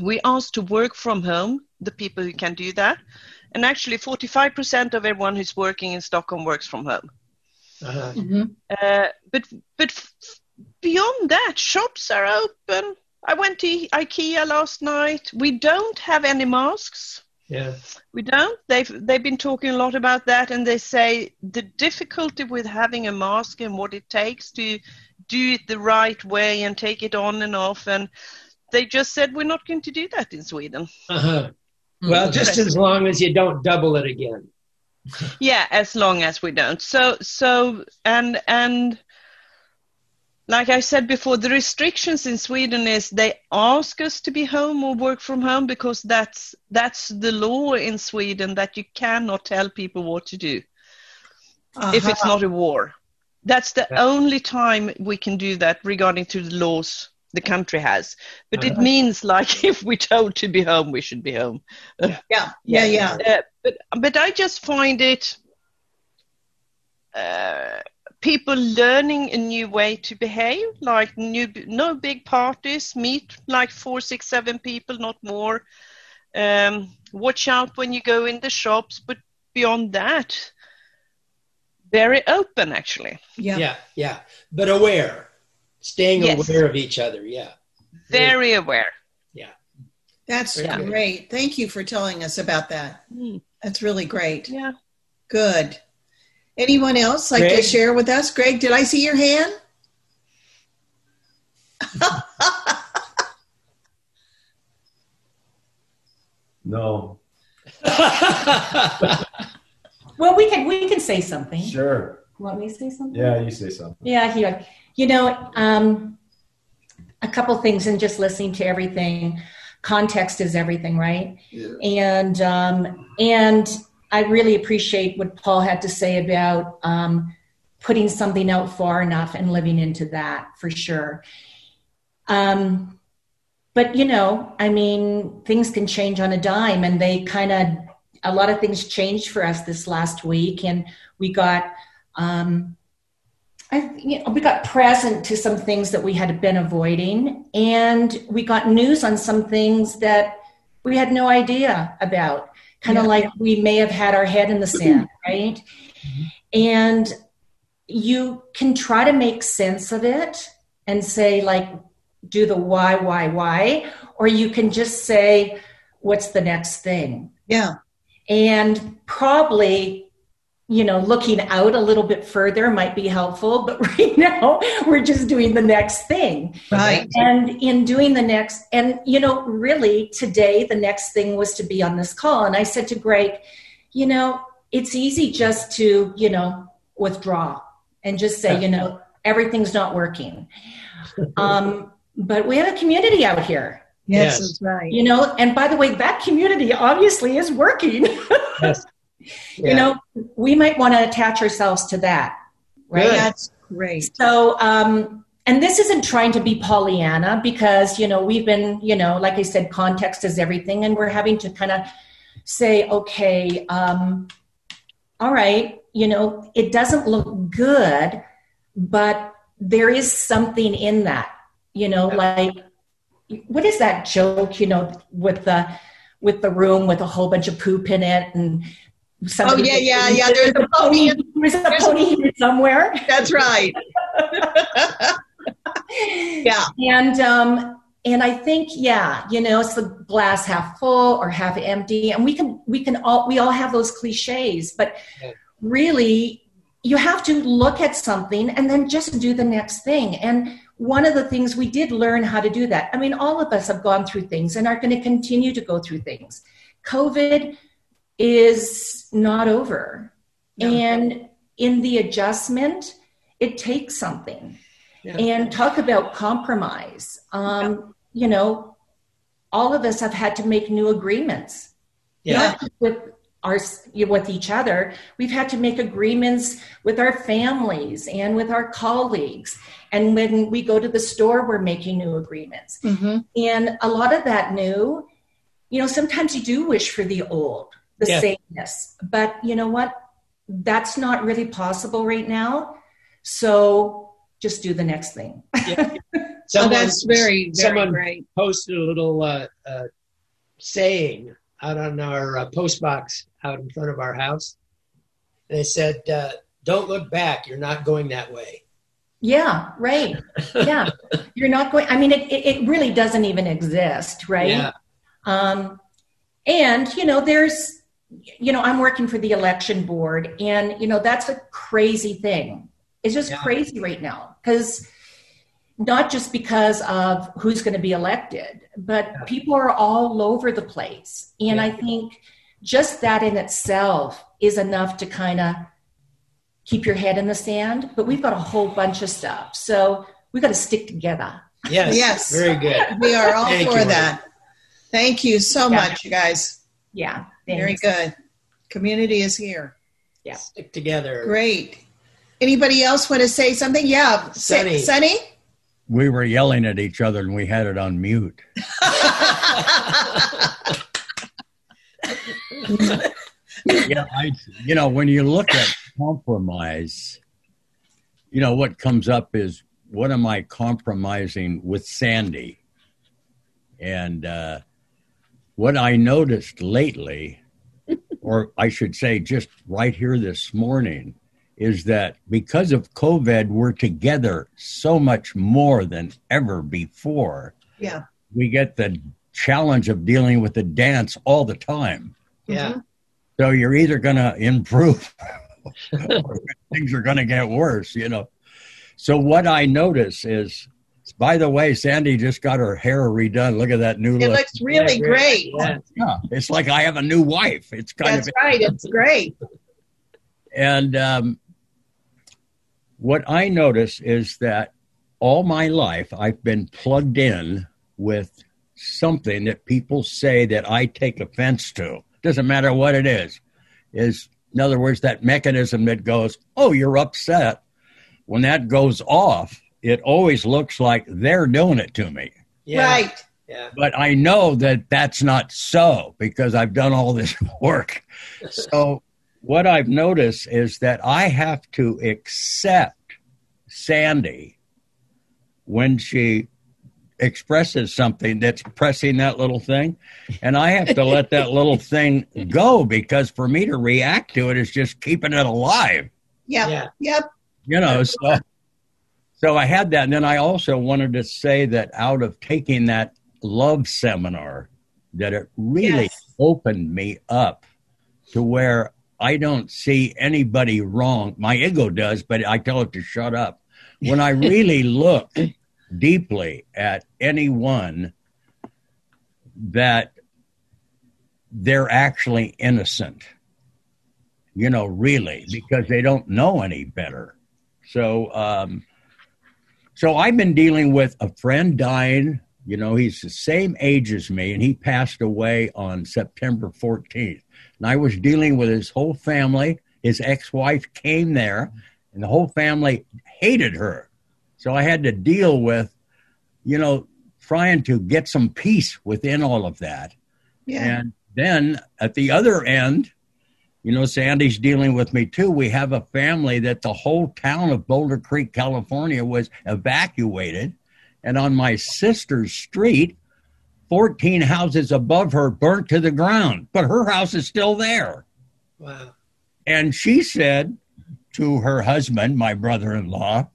we asked to work from home, the people who can do that. And actually, 45% of everyone who's working in Stockholm works from home. Uh-huh. Uh, but but f- beyond that, shops are open. I went to IKEA last night. We don't have any masks. Yeah. We don't. They've they've been talking a lot about that, and they say the difficulty with having a mask and what it takes to do it the right way and take it on and off, and they just said we're not going to do that in Sweden. Uh-huh. Well, just as long as you don't double it again. yeah as long as we don't so so and and like i said before the restrictions in sweden is they ask us to be home or work from home because that's that's the law in sweden that you cannot tell people what to do if it's Uh-huh. not a war that's the only time we can do that regarding to the laws the country has but it Uh-huh. means like if we're told to be home we should be home Yeah, yeah, yeah. uh, but but I just find it uh, people learning a new way to behave, like new no big parties, meet like four, six, seven people, not more. Um, watch out when you go in the shops, but beyond that, very open actually. Yeah. Yeah. Yeah. But aware. Staying Yes. aware of each other. Yeah. Very aware. Yeah. That's Yeah. great. Thank you for telling us about that. Hmm. That's really great. Yeah. Good. Anyone else like to share with us? Greg, did I see your hand? No. Well, we can we can say something. Sure. Want me to say something? Yeah, you say something. Yeah, here. You know, um, a couple things and just listening to everything. Context is everything, right? And um, and I really appreciate what Paul had to say about um, putting something out far enough and living into that for sure. Um, but you know, I mean, things can change on a dime, and they kind of a lot of things changed for us this last week, and we got. Um, I, you know, we got present to some things that we had been avoiding, and we got news on some things that we had no idea about. Kind of Yeah. like we may have had our head in the sand, right? Mm-hmm. And you can try to make sense of it and say, like, do the why, why, why, or you can just say, what's the next thing? Yeah. and probably you know looking out a little bit further might be helpful but right now we're just doing the next thing Right. and in doing the next and you know really today the next thing was to be on this call and i said to greg you know it's easy just to you know withdraw and just say you know everything's not working um, but we have a community out here Yes, that's right. you know and by the way that community obviously is working Yes. You know we might want to attach ourselves to that right Good. That's great. so um and this isn't trying to be pollyanna because you know we've been you know like i said context is everything and we're having to kind of say okay um all right you know it doesn't look good but there is something in that you know like what is that joke you know with the with the room with a whole bunch of poop in it and Oh, yeah, yeah, yeah. There's a pony. in- there's a there's a- pony here somewhere. That's right. yeah. And um and i think yeah you know it's the glass half full or half empty. And we can we can all we all have those cliches but really you have to look at something and then just do the next thing. And one of the things we did learn how to do that i mean all of us have gone through things and are going to continue to go through things. Covid is not over and in the adjustment it takes something and talk about compromise. Um, You know, all of us have had to make new agreements. Yeah. With our with each other, we've had to make agreements with our families and with our colleagues. And when we go to the store, we're making new agreements. And a lot of that new, you know, sometimes you do wish for the old, the Yeah. sameness. But you know what? That's not really possible right now. So just do the next thing. Oh, that's very, very someone great. posted a little uh, uh, saying out on our uh, post box out in front of our house. They said, uh, "Don't look back. You're not going that way." Yeah, right. Yeah. You're not going, I mean, it, it, it really doesn't even exist, right? Yeah. Um, and, you know, there's, you know, I'm working for the election board, and, you know, that's a crazy thing. It's just Yeah. crazy right now because not just because of who's going to be elected, but people are all over the place. And I think just that in itself is enough to kind of keep your head in the sand. But we've got a whole bunch of stuff. So we've got to stick together. Yes. Yes. Very good. We are all Thank for you, that. Thank you so Yeah. much, you guys. Yeah. Very good. Community is here. Yeah. Stick together. Great. Anybody else want to say something? Yeah. Sunny. Sunny? We were yelling at each other and we had it on mute. yeah, I, you know, when you look at compromise, you know, what comes up is what am I compromising with Sandy? And uh, what I noticed lately, or I should say just right here this morning, is that because of COVID, we're together so much more than ever before. Yeah. We get the challenge of dealing with the dance all the time. Yeah. Mm-hmm. So you're either going to improve or things are going to get worse, you know. So what I notice is, by the way, Sandy just got her hair redone. Look at that new It look. It looks really great. Yeah, it's like I have a new wife. It's kind That's of right. It's great. and um, what I notice is that all my life I've been plugged in with something that people say that I take offense to. Doesn't matter what it is. Is in other words that mechanism that goes, "Oh, you're upset." When that goes off, it always looks like they're doing it to me. Yeah. Right. Yeah. But I know that that's not so because I've done all this work. So, what I've noticed is that I have to accept Sandy when she expresses something that's pressing that little thing. And I have to let that little thing go because for me to react to it is just keeping it alive Yep. Yeah. Yep. you know so so i had that and then i also wanted to say that out of taking that love seminar that it really Yes. opened me up to where I don't see anybody wrong. My ego does, but I tell it to shut up. When I really look deeply at anyone that they're actually innocent, you know, really, because they don't know any better. So, um, so I've been dealing with a friend dying. You know, he's the same age as me, and he passed away on September 14th. And I was dealing with his whole family. His ex wife came there, and the whole family hated her. So I had to deal with, you know, trying to get some peace within all of that. Yeah. And then at the other end, you know, Sandy's dealing with me too. We have a family that the whole town of Boulder Creek, California was evacuated. And on my sister's street, 14 houses above her burnt to the ground, but her house is still there. Wow. And she said to her husband, my brother in law,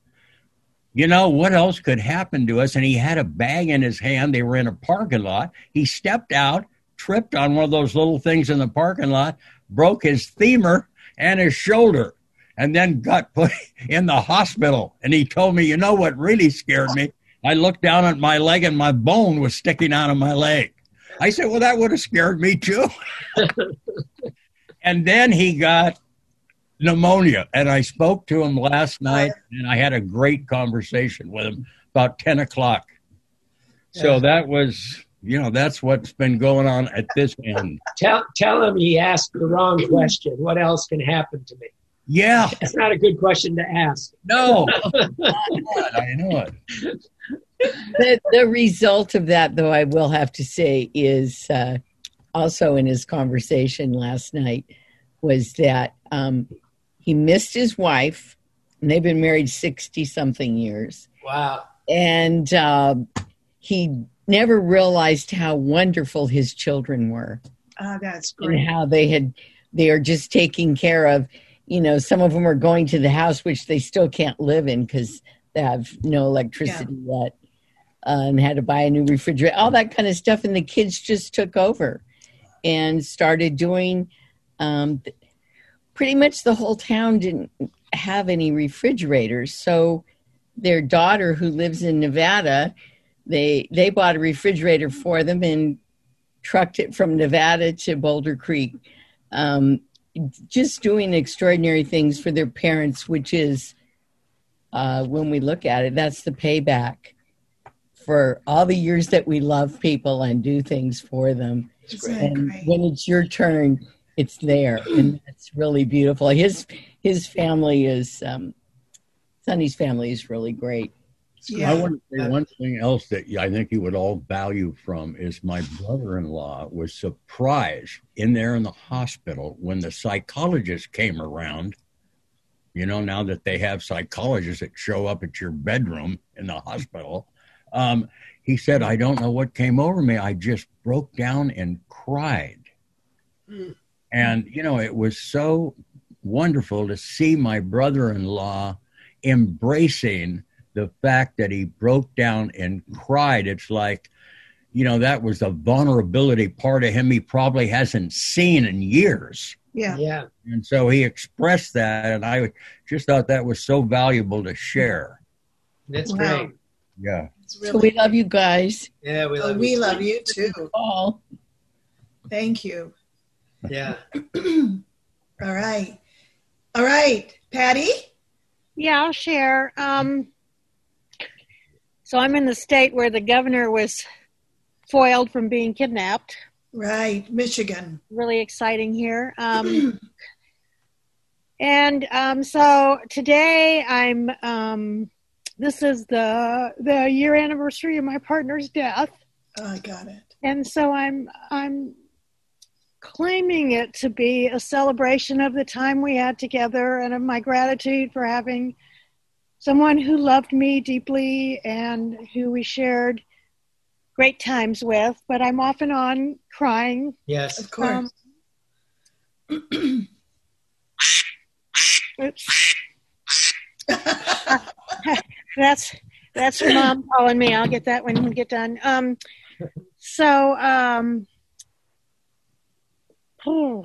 you know, what else could happen to us? And he had a bag in his hand. They were in a parking lot. He stepped out, tripped on one of those little things in the parking lot, broke his femur and his shoulder, and then got put in the hospital. And he told me, you know what really scared me? I looked down at my leg and my bone was sticking out of my leg. I said, well, that would have scared me too. and then he got pneumonia. And I spoke to him last night and I had a great conversation with him about 10 o'clock. So that was, you know, that's what's been going on at this end. Tell tell him he asked the wrong question. What else can happen to me? Yeah. That's not a good question to ask. No. I know it. the, the result of that, though, I will have to say, is uh, also in his conversation last night, was that um, he missed his wife, and they've been married 60 something years. Wow. And uh, he never realized how wonderful his children were. Oh, that's and great. how they had they are just taking care of you know some of them are going to the house which they still can't live in because they have no electricity yet uh, and had to buy a new refrigerator all that kind of stuff and the kids just took over and started doing um, pretty much the whole town didn't have any refrigerators. So their daughter who lives in nevada they they bought a refrigerator for them and trucked it from Nevada to Boulder Creek, um, just doing extraordinary things for their parents, which is, uh, when we look at it, that's the payback for all the years that we love people and do things for them. And great? when it's your turn, it's there, and that's really beautiful. His his family is um, Sonny's family is really great. I want to say one thing else that I think you would all value from is my brother-in-law was surprised in there in the hospital when the psychologist came around. You know, now that they have psychologists that show up at your bedroom in the hospital, um, he said, "I don't know what came over me. I just broke down and cried." And, you know, it was so wonderful to see my brother in law embracing the fact that he broke down and cried. It's like, you know, that was the vulnerability part of him he probably hasn't seen in years. Yeah. Yeah. And so he expressed that, and I just thought that was so valuable to share. That's Wow. great. Yeah. So we love you guys. Yeah, we Oh, love we you. love you too. All. Thank you. Yeah. All right. All right. Patty? Yeah, I'll share. Um, so I'm in the state where the governor was foiled from being kidnapped. Right, Michigan. Really exciting here. Um, and um, so today I'm. Um, this is the the year anniversary of my partner's death, Oh, I got it. and so I'm I'm claiming it to be a celebration of the time we had together and of my gratitude for having someone who loved me deeply and who we shared great times with. But I'm off and on crying. Yes. Of course. Oops. that's that's mom calling me. I'll get that when we get done. Um, so um, oh,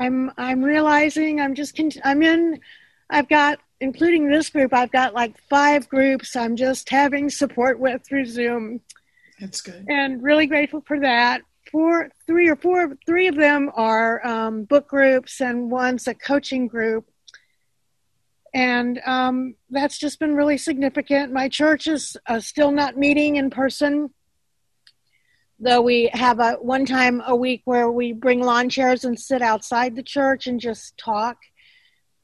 I'm I'm realizing I'm just cont- I'm in. I've got including this group. I've got like five groups. I'm just having support with through Zoom. That's good. And really grateful for that. Four, three or four, three of them are um, book groups, and one's a coaching group. And um, that's just been really significant. My church is uh, still not meeting in person though we have a one time a week where we bring lawn chairs and sit outside the church and just talk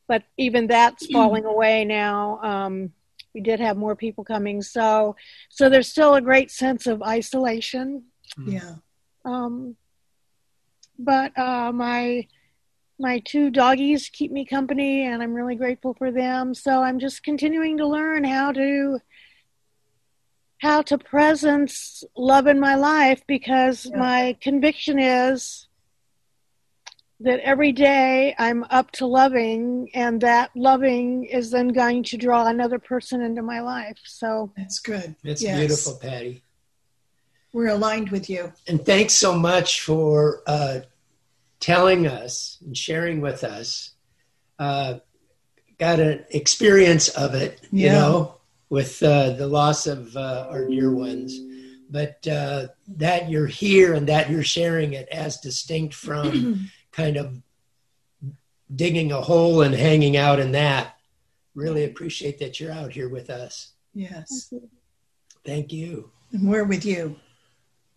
but even that's falling away now. Um, we did have more people coming. So so there's still a great sense of isolation. Yeah. um, but uh, my my two doggies keep me company and i'm really grateful for them. So i'm just continuing to learn how to how to presence love in my life because my conviction is that every day I'm up to loving, and that loving is then going to draw another person into my life. So that's good. That's Yes. beautiful, Patty. We're aligned with you. And thanks so much for uh, telling us and sharing with us. Uh, got an experience of it, you Yeah. know, with uh, the loss of uh, our dear ones. But uh, that you're here and that you're sharing it as distinct from kind of digging a hole and hanging out in that. Really appreciate that you're out here with us. Yes. Thank you. And we're with you.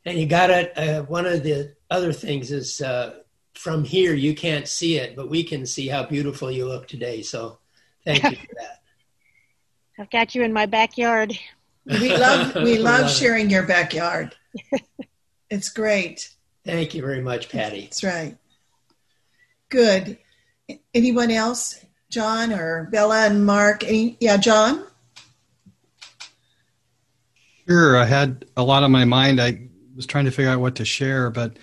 And you got it. Uh, one of the other things is uh, from here, you can't see it, but we can see how beautiful you look today. So thank you for that. I've got you in my backyard. We love we love Love it. sharing your backyard. It's great. Thank you very much, Patty. That's right. Good. Anyone else? John or Bella and Mark? Any, yeah, John? Sure, I had a lot on my mind. I was trying to figure out what to share, but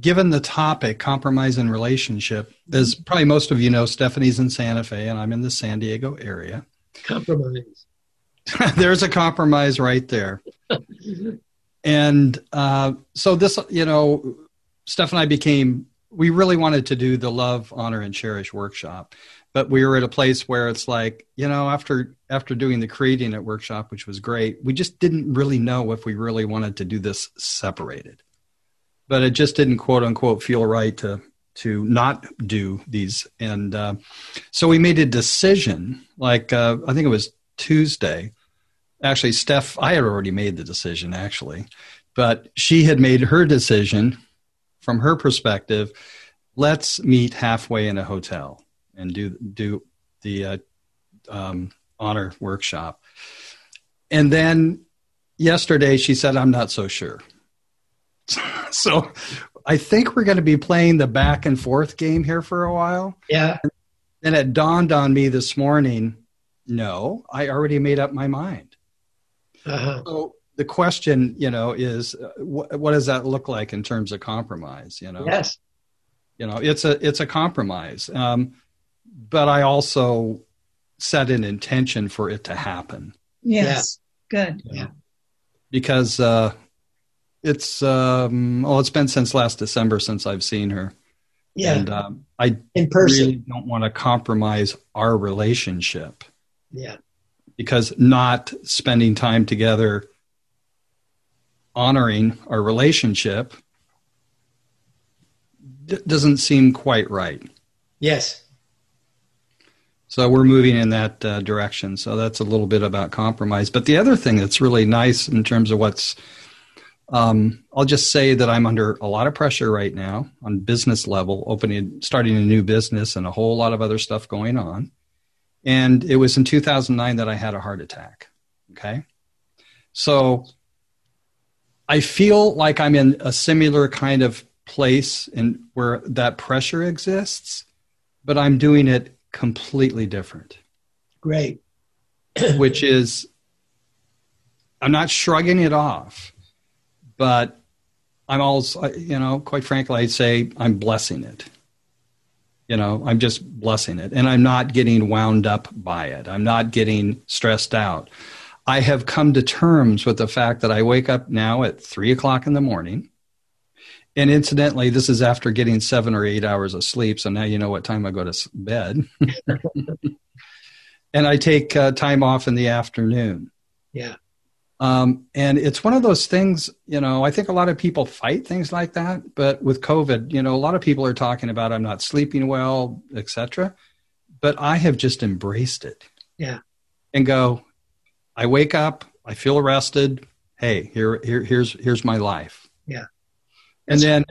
given the topic, compromise in relationship, as probably most of you know, Stephanie's in Santa Fe and I'm in the San Diego area. Compromise. There's a compromise right there. and uh, so this, you know, Steph and I became, we really wanted to do the love, honor, and cherish workshop, but we were at a place where it's like, you know, after after doing the creating it workshop, which was great, we just didn't really know if we really wanted to do this separated. But it just didn't quote unquote feel right to to not do these, and uh, so we made a decision. Like uh, I think it was Tuesday. Actually, Steph, I had already made the decision actually, but she had made her decision from her perspective. Let's meet halfway in a hotel and do do the uh, um, honor workshop. And then yesterday she said, "I'm not so sure." so I think we're going to be playing the back and forth game here for a while. Yeah. And it dawned on me this morning no, I already made up my mind. Uh-huh. So the question, you know, is uh, what, what does that look like in terms of compromise? You know, Yes. you know, it's a it's a compromise. Um, but I also set an intention for it to happen Yes. Good. Yeah, because uh, it's um, well, it's been since last December since I've seen her. Yeah. and um, I In person. really don't want to compromise our relationship Yeah. because not spending time together honoring our relationship d- doesn't seem quite right. Yes. so we're moving in that uh, direction. So that's a little bit about compromise. But the other thing that's really nice in terms of what's um, i'll just say that i'm under a lot of pressure right now on business level opening starting a new business and a whole lot of other stuff going on. And it was in 2009 that i had a heart attack. Okay? So i feel like i'm in a similar kind of place in where that pressure exists but i'm doing it completely different. Great. which is i'm not shrugging it off but i'm also you know quite frankly i'd say i'm blessing it. You know i'm just blessing it. And i'm not getting wound up by it. I'm not getting stressed out i have come to terms with the fact that i wake up now at three o'clock in the morning And incidentally, this is after getting seven or eight hours of sleep. So now you know what time I go to bed. and I take uh, time off in the afternoon. Yeah. Um, and it's one of those things, you know, I think a lot of people fight things like that. But with COVID, you know, a lot of people are talking about I'm not sleeping well, etc. But I have just embraced it Yeah. and go, I wake up, I feel rested. Hey, here, here, here's, here's my life. Yeah. And then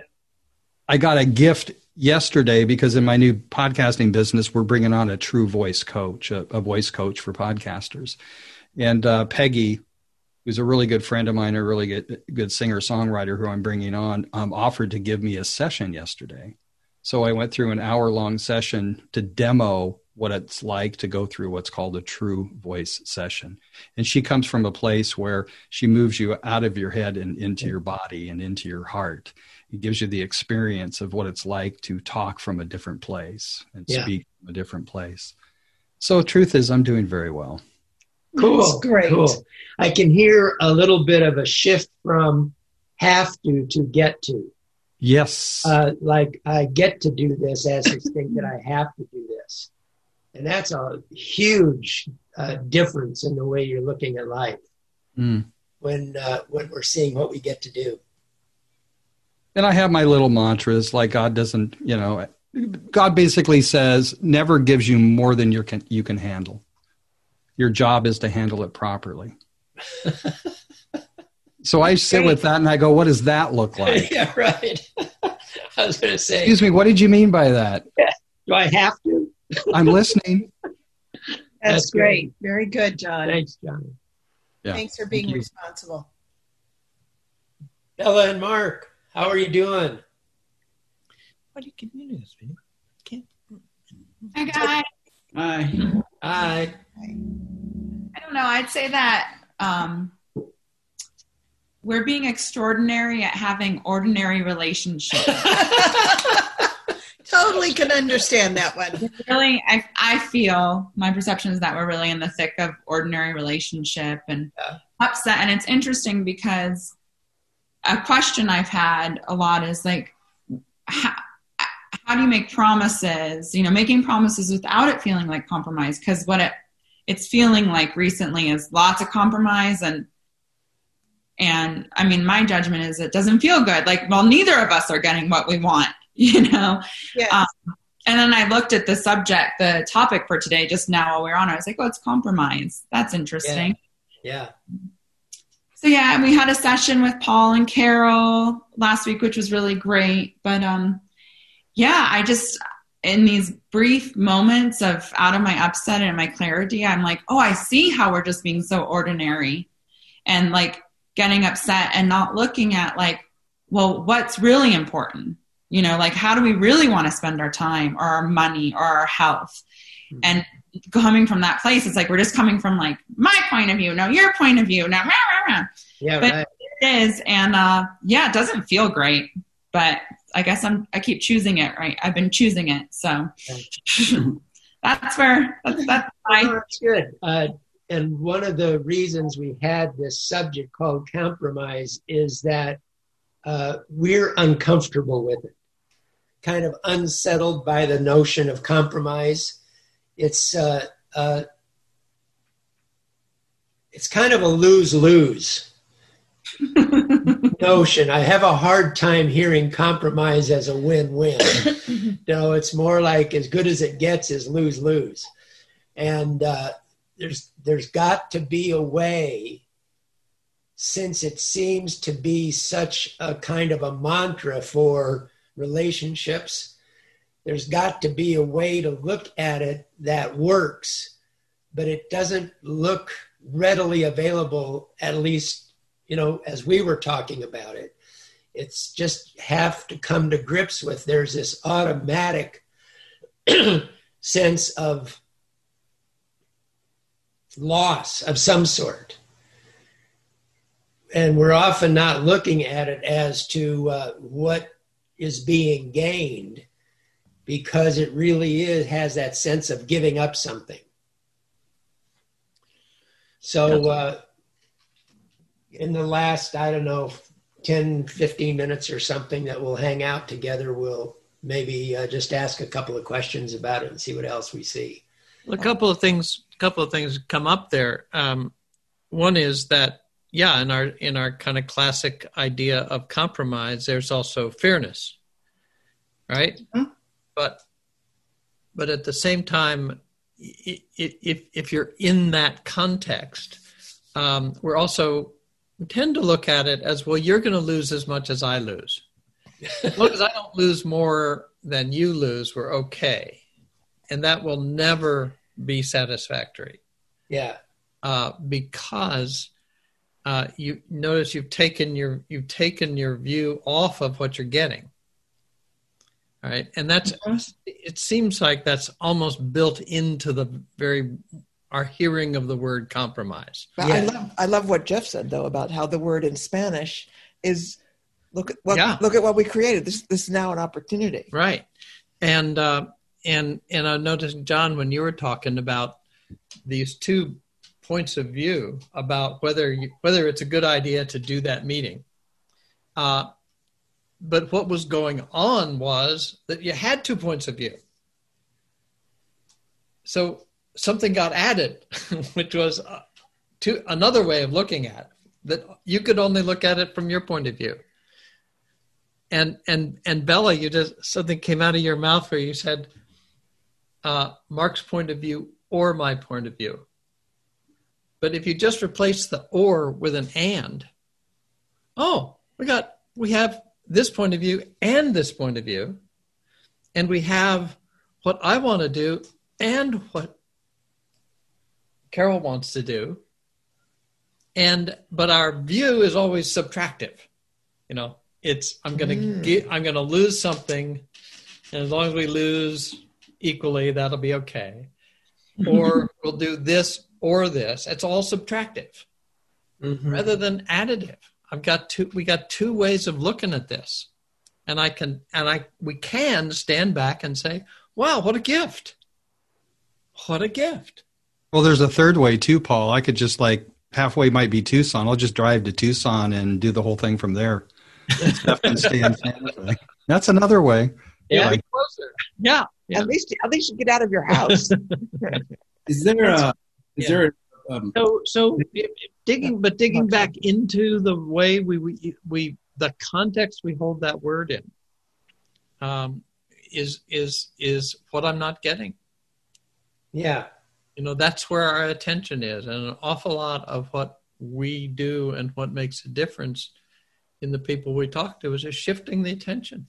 I got a gift yesterday because in my new podcasting business, we're bringing on a true voice coach, a, a voice coach for podcasters. And uh, Peggy, who's a really good friend of mine, a really good, good singer songwriter who I'm bringing on, um, offered to give me a session yesterday. So I went through an hour long session to demo what it's like to go through what's called a true voice session. And she comes from a place where she moves you out of your head and into your body and into your heart. It gives you the experience of what it's like to talk from a different place and Yeah. speak from a different place. So, truth is, I'm doing very well. Cool. Cool. I can hear a little bit of a shift from have to to get to. Yes. Uh, like I get to do this as I think that I have to do this. And that's a huge uh, difference in the way you're looking at life Mm. when uh, when we're seeing what we get to do. And I have my little mantras like God doesn't, you know, God basically says never gives you more than you can you can handle. Your job is to handle it properly. so I sit with that and I go, what does that look like? yeah, right. I was going to say, Excuse me, what did you mean by that? do I have to? I'm listening. That's, That's great. Very good, John. Thanks, John. Yeah. Thanks for being Thank responsible. Bella and Mark, how are you doing? What do you can you do this, Vinny? Hi, guys. Hi. Hi. I don't know. I'd say that um, we're being extraordinary at having ordinary relationships. Totally can understand that one. really, I, I feel my perception is that we're really in the thick of ordinary relationship and upset. And it's interesting because a question I've had a lot is like, how, how do you make promises? You know, making promises without it feeling like compromise. Because what it it's feeling like recently is lots of compromise and and I mean, my judgment is it doesn't feel good. Like, well, neither of us are getting what we want, you know. Um, and then I looked at the subject, the topic for today, just now while we are on. I was like, "Oh, it's compromise. That's interesting." Yeah. So yeah, we had a session with Paul and Carol last week, which was really great. But um, yeah, I just in these brief moments of out of my upset and my clarity, I'm like, oh, I see how we're just being so ordinary, and like getting upset and not looking at like, well, what's really important? You know, like how do we really want to spend our time or our money or our health? And coming from that place, it's like we're just coming from like my point of view, no your point of view, now rah, rah, rah. Yeah, but right. it is, and uh, yeah, it doesn't feel great, but I guess I'm I keep choosing it, right? I've been choosing it, so that's where that's that's Oh, that's good. Uh, and one of the reasons we had this subject called compromise is that uh, we're uncomfortable with it, kind of unsettled by the notion of compromise. It's uh, uh, it's kind of a lose lose notion. I have a hard time hearing compromise as a win win. no, it's more like as good as it gets is lose lose. And uh, there's there's got to be a way, since it seems to be such a kind of a mantra for relationships. There's got to be a way to look at it that works, but it doesn't look readily available, at least, you know, as we were talking about it. It's just have to come to grips with there's this automatic sense of loss of some sort. And we're often not looking at it as to uh, what is being gained because it really is has that sense of giving up something. So, uh, in the last, I don't know, 10, 15 minutes or something that we'll hang out together. We'll maybe uh, just ask a couple of questions about it and see what else we see. A couple of things, a couple of things come up there. Um, one is that, yeah, in our in our kind of classic idea of compromise, there's also fairness, right? Mm-hmm. But but at the same time, if if you're in that context, um, we're also we tend to look at it as well. You're going to lose as much as I lose. As long as I don't lose more than you lose, we're okay, and that will never be satisfactory Yeah. uh, because uh, you notice you've taken your you've taken your view off of what you're getting. All right, and that's it seems like that's almost built into the very our hearing of the word compromise. But I love I love what Jeff said though about how the word in Spanish is look at what Yeah. look at what we created. This this is now an opportunity. Right. And uh, and and I noticed, John, when you were talking about these two points of view about whether you, whether it's a good idea to do that meeting. Uh, but what was going on was that you had two points of view. So something got added, which was uh, to another way of looking at it, that you could only look at it from your point of view and and and Bella, you just something came out of your mouth where you said uh, Mark's point of view or my point of view. But if you just replace the or with an and, oh, we got we have this point of view and this point of view, and we have what I want to do and what Carol wants to do, and but our view is always subtractive. You know, it's I'm gonna Mm. get I'm gonna lose something, and as long as we lose equally, that'll be okay. Or we'll do this or this. It's all subtractive mm-hmm. rather than additive. I've got two we got two ways of looking at this. And I can and I we can stand back and say, wow, what a gift. What a gift. Well, there's a third way too, Paul. I could just like halfway might be Tucson. I'll just drive to Tucson and do the whole thing from there. Steph can stay in Santa Fe. That's another way. Yeah. Like, Closer. Yeah. At least at least you get out of your house. Is there a is Yeah. there um, So, so if- if digging, but digging back into the way we, we, we, the context we hold that word in, um, is, is, is what I'm not getting. Yeah. You know, that's where our attention is. And an awful lot of what we do and what makes a difference in the people we talk to is just shifting the attention.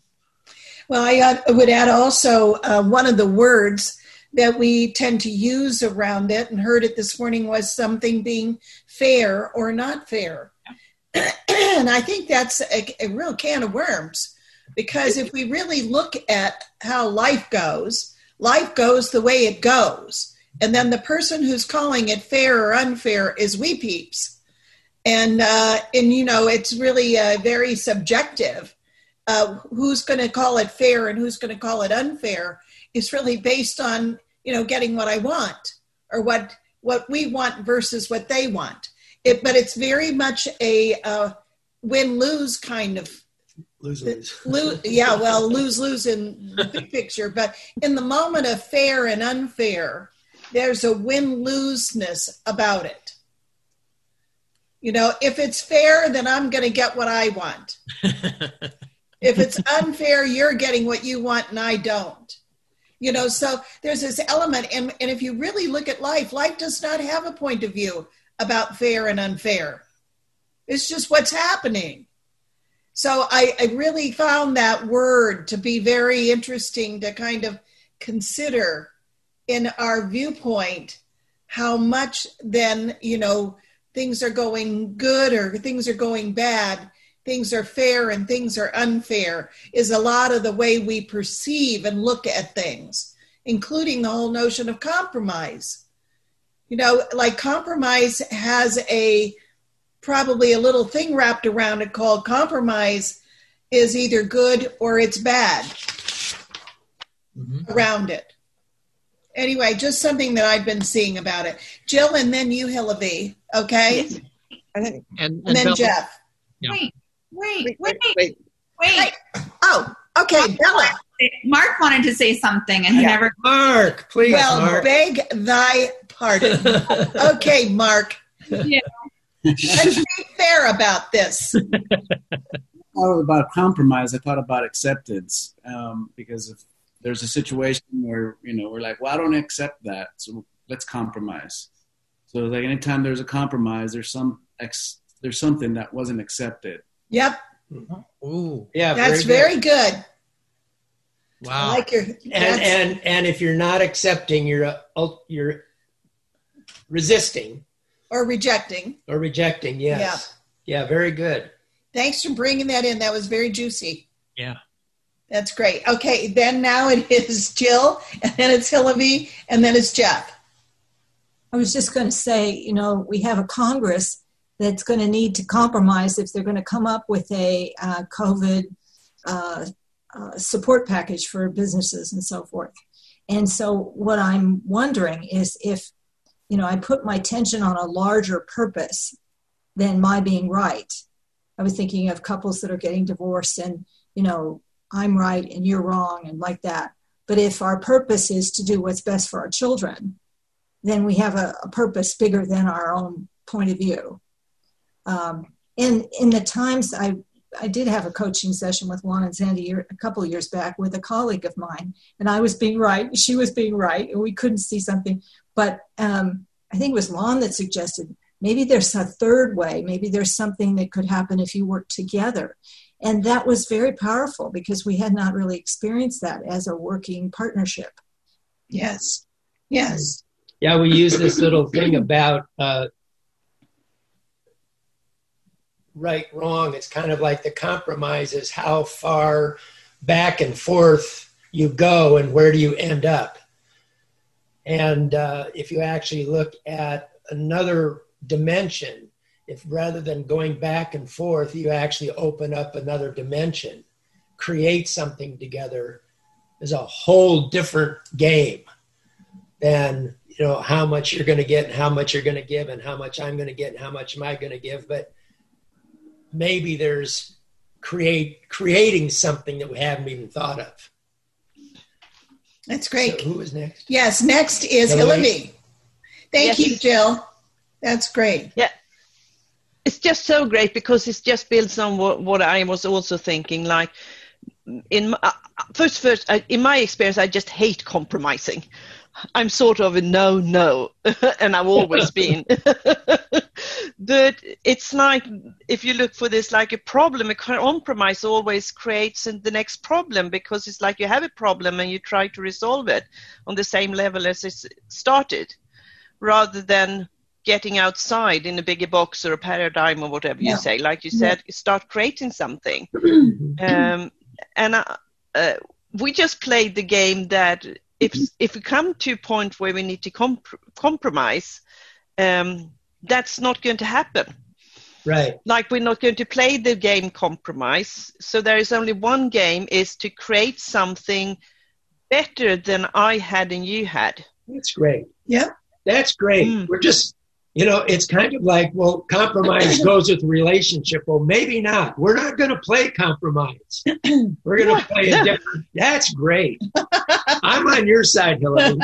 Well, I uh, would add also uh, one of the words that we tend to use around it and heard it this morning was something being fair or not fair. and I think that's a, a real can of worms because if we really look at how life goes, life goes the way it goes. And then the person who's calling it fair or unfair is we peeps. And, uh, and you know, it's really uh, very subjective uh, who's going to call it fair and who's going to call it unfair is really based on you know getting what I want or what what we want versus what they want. It, but it's very much a uh, win lose kind of Lose lose. Yeah, well, lose lose in the big picture, but in the moment of fair and unfair, there's a win loseness about it. You know, if it's fair, then I'm going to get what I want. if it's unfair, you're getting what you want and I don't. You know, so there's this element, and, and if you really look at life, life does not have a point of view about fair and unfair. It's just what's happening. So I, I really found that word to be very interesting to kind of consider in our viewpoint how much then, you know, things are going good or things are going bad things are fair and things are unfair is a lot of the way we perceive and look at things, including the whole notion of compromise. You know, like compromise has a probably a little thing wrapped around it called compromise is either good or it's bad mm-hmm. around it. Anyway, just something that I've been seeing about it. Jill, and then you, Hillary, Okay. I think, And, And then Bella- Jeff. Yeah. Wait, Wait, wait, wait, wait. Oh, okay, Bella. Mark wanted to say something and he Yeah. never. Mark, please, well, Mark. beg thy pardon. okay, Mark. Yeah. Let's be fair about this. thought about compromise. I thought about acceptance um, because if there's a situation where you know we're like, well, I don't accept that, so let's compromise. So like anytime there's a compromise, there's some ex, there's something that wasn't accepted. Yep, Ooh, Yeah, that's very very good. I wow. like your. and and and if you're not accepting you're uh, you're resisting or rejecting. or rejecting yes yeah, very good Thanks for bringing that in. That was very juicy. Yeah. That's great. Okay, then now it is Jill, and then it's Hillary, and then it's Jeff. I was just going to say, you know, we have a Congress that's going to need to compromise if they're going to come up with a uh, COVID uh, uh, support package for businesses and so forth. And so, what I'm wondering is if, you know, I put my attention on a larger purpose than my being right. I was thinking of couples that are getting divorced and, you know, I'm right and you're wrong and like that. But if our purpose is to do what's best for our children, then we have a, a purpose bigger than our own point of view. Um, in in the times I I did have a coaching session with Juan and Sandy year, a couple of years back with a colleague of mine, and I was being right, she was being right, and we couldn't see something. But um, I think it was Lon that suggested maybe there's a third way, maybe there's something that could happen if you work together. And that was very powerful because we had not really experienced that as a working partnership. Yes. Yes. yeah we use this little thing about uh, right wrong. It's kind of like the compromise is how far back and forth you go and where do you end up. And uh, if you actually look at another dimension if rather than going back and forth you actually open up another dimension create something together is a whole different game than you know how much you're going to get and how much you're going to give and how much i'm going to get and how much am i going to give. But maybe there's create creating something that we haven't even thought of That's great. So who is next Yes, next is Hillary. Hillary. Thank Yes. you, Jill. That's great. Yeah. It's just so great because it just builds on what, what I was also thinking. Like, in uh, first, first, I, in my experience, I just hate compromising. I'm sort of a no, no, and I've always been. but it's like if you look for this like a problem, a compromise always creates the next problem because it's like you have a problem and you try to resolve it on the same level as it started, rather than getting outside in a bigger box or a paradigm or whatever Yeah. you say. Like you Yeah. said, start creating something. um, and uh, uh, we just played the game that if if we come to a point where we need to comp- compromise, um, that's not going to happen. right Like we're not going to play the game compromise. So there is only one game: is to create something better than I had and you had. that's great Yeah. that's great Mm. we're just you know it's kind of like well compromise goes with relationship well maybe not we're not going to play compromise we're going to play a different that's great i'm on your side hillary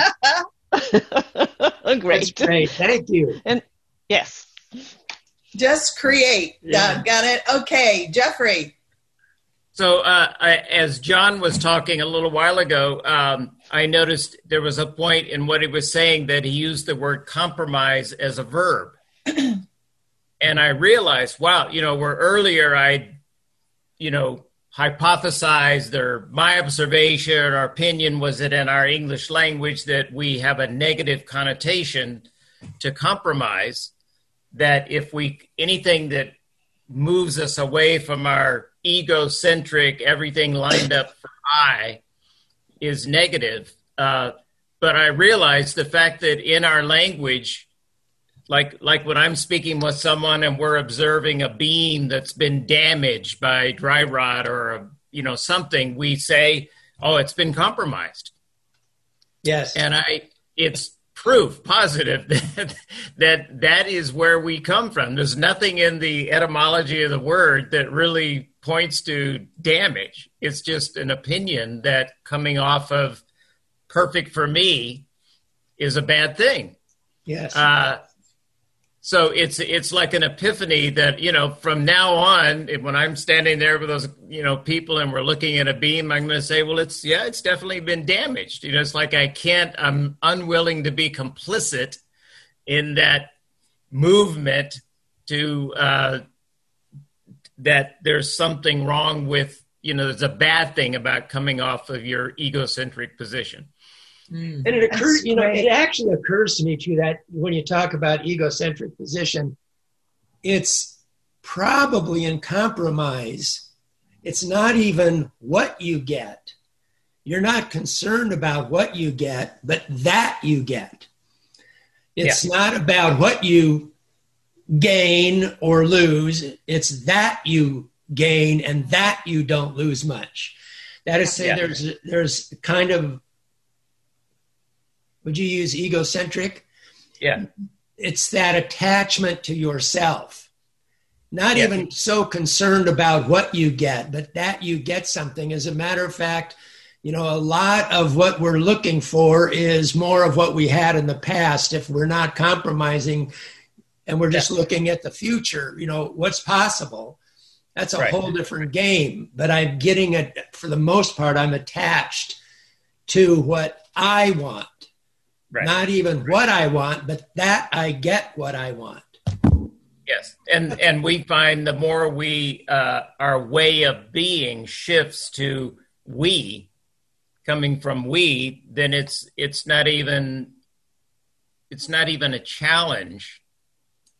Great. That's great thank you And yes. Just create. Yeah. Got it. Okay, Jeffrey. So, uh, I, as John was talking a little while ago, um, I noticed there was a point in what he was saying that he used the word compromise as a verb. and I realized, wow, you know, where earlier I, you know, hypothesized or my observation or opinion was that in our English language that we have a negative connotation to compromise, that if we, anything that moves us away from our egocentric, everything lined up for I is negative. Uh, but I realize the fact that in our language, like like when I'm speaking with someone and we're observing a beam that's been damaged by dry rot or a, you know something, we say, "Oh, it's been compromised." yes And I, it's proof positive that, that that is where we come from. There's nothing in the etymology of the word that really points to damage. It's just an opinion that coming off of perfect for me is a bad thing. Yes. Uh, so it's it's like an epiphany that you know from now on when i'm standing there with those you know people and we're looking at a beam i'm going to say well it's yeah it's definitely been damaged. You know it's like i can't i'm unwilling to be complicit in that movement to uh that there's something wrong with you know there's a bad thing about coming off of your egocentric position Mm. and it occurs, you know, it actually occurs to me too that when you talk about egocentric position, it's probably in compromise. It's not even what you get. You're not concerned about what you get, but that you get. It's Yeah. not about what you gain or lose. It's that you gain and that you don't lose much. That is to say, Yeah. there's there's kind of would you use egocentric? yeah It's that attachment to yourself. Not Yeah. even so concerned about what you get, but that you get something. As a matter of fact, you know, a lot of what we're looking for is more of what we had in the past if we're not compromising and we're just looking at the future, you know, what's possible. That's a Right. whole different game. But I'm getting it for the most part, I'm attached to what I want. Right. Not even what I want, but that I get what I want. Yes, and and we find the more we uh, our way of being shifts to we, coming from we, then it's it's not even it's not even a challenge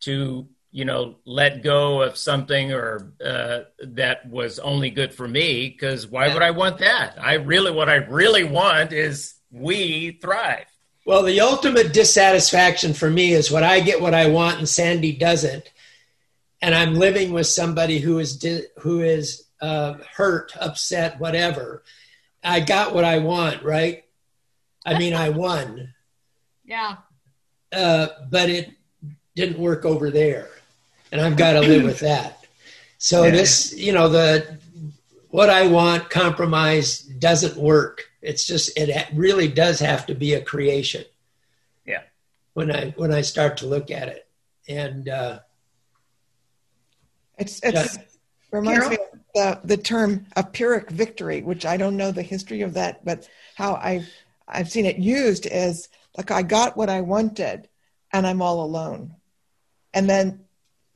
to you know let go of something or uh, that was only good for me because why would I want that? I really what I really want is we thrive. Well, the ultimate dissatisfaction for me is when I get what I want and Sandy doesn't, and I'm living with somebody who is di- who is uh, hurt, upset, whatever. I got what I want, right? I mean, I won, Yeah. uh, but it didn't work over there, and I've got to live with that. So Yeah. this, you know, the what I want compromise doesn't work. It's just it really does have to be a creation. Yeah. When I when I start to look at it, and uh, It's, it's reminds me of the, the term a pyrrhic victory, which I don't know the history of that, but how I've I've seen it used is like I got what I wanted and I'm all alone. And then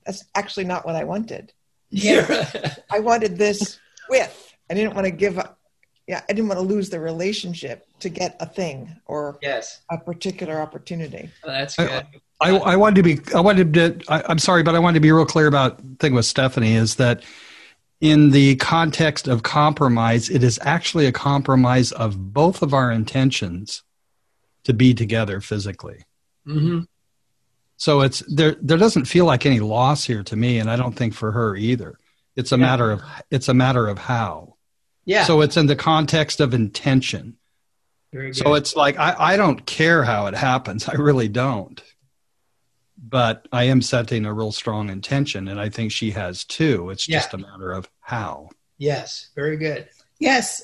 that's actually not what I wanted. yeah, I wanted this with. I didn't want to give up yeah, I didn't want to lose the relationship to get a thing or yes, a particular opportunity. that's I- good. I, I wanted to be, I wanted to, I, I'm sorry, but I wanted to be real clear about the thing with Stephanie is that in the context of compromise, it is actually a compromise of both of our intentions to be together physically. hmm So it's there. There doesn't feel like any loss here to me, and I don't think for her either. It's a Yeah. matter of it's a matter of how. Yeah. So it's in the context of intention. Very good. So it's like I, I don't care how it happens. I really don't. But I am setting a real strong intention, and I think she has too. It's Yeah. just a matter of how. yes, very good. Yes,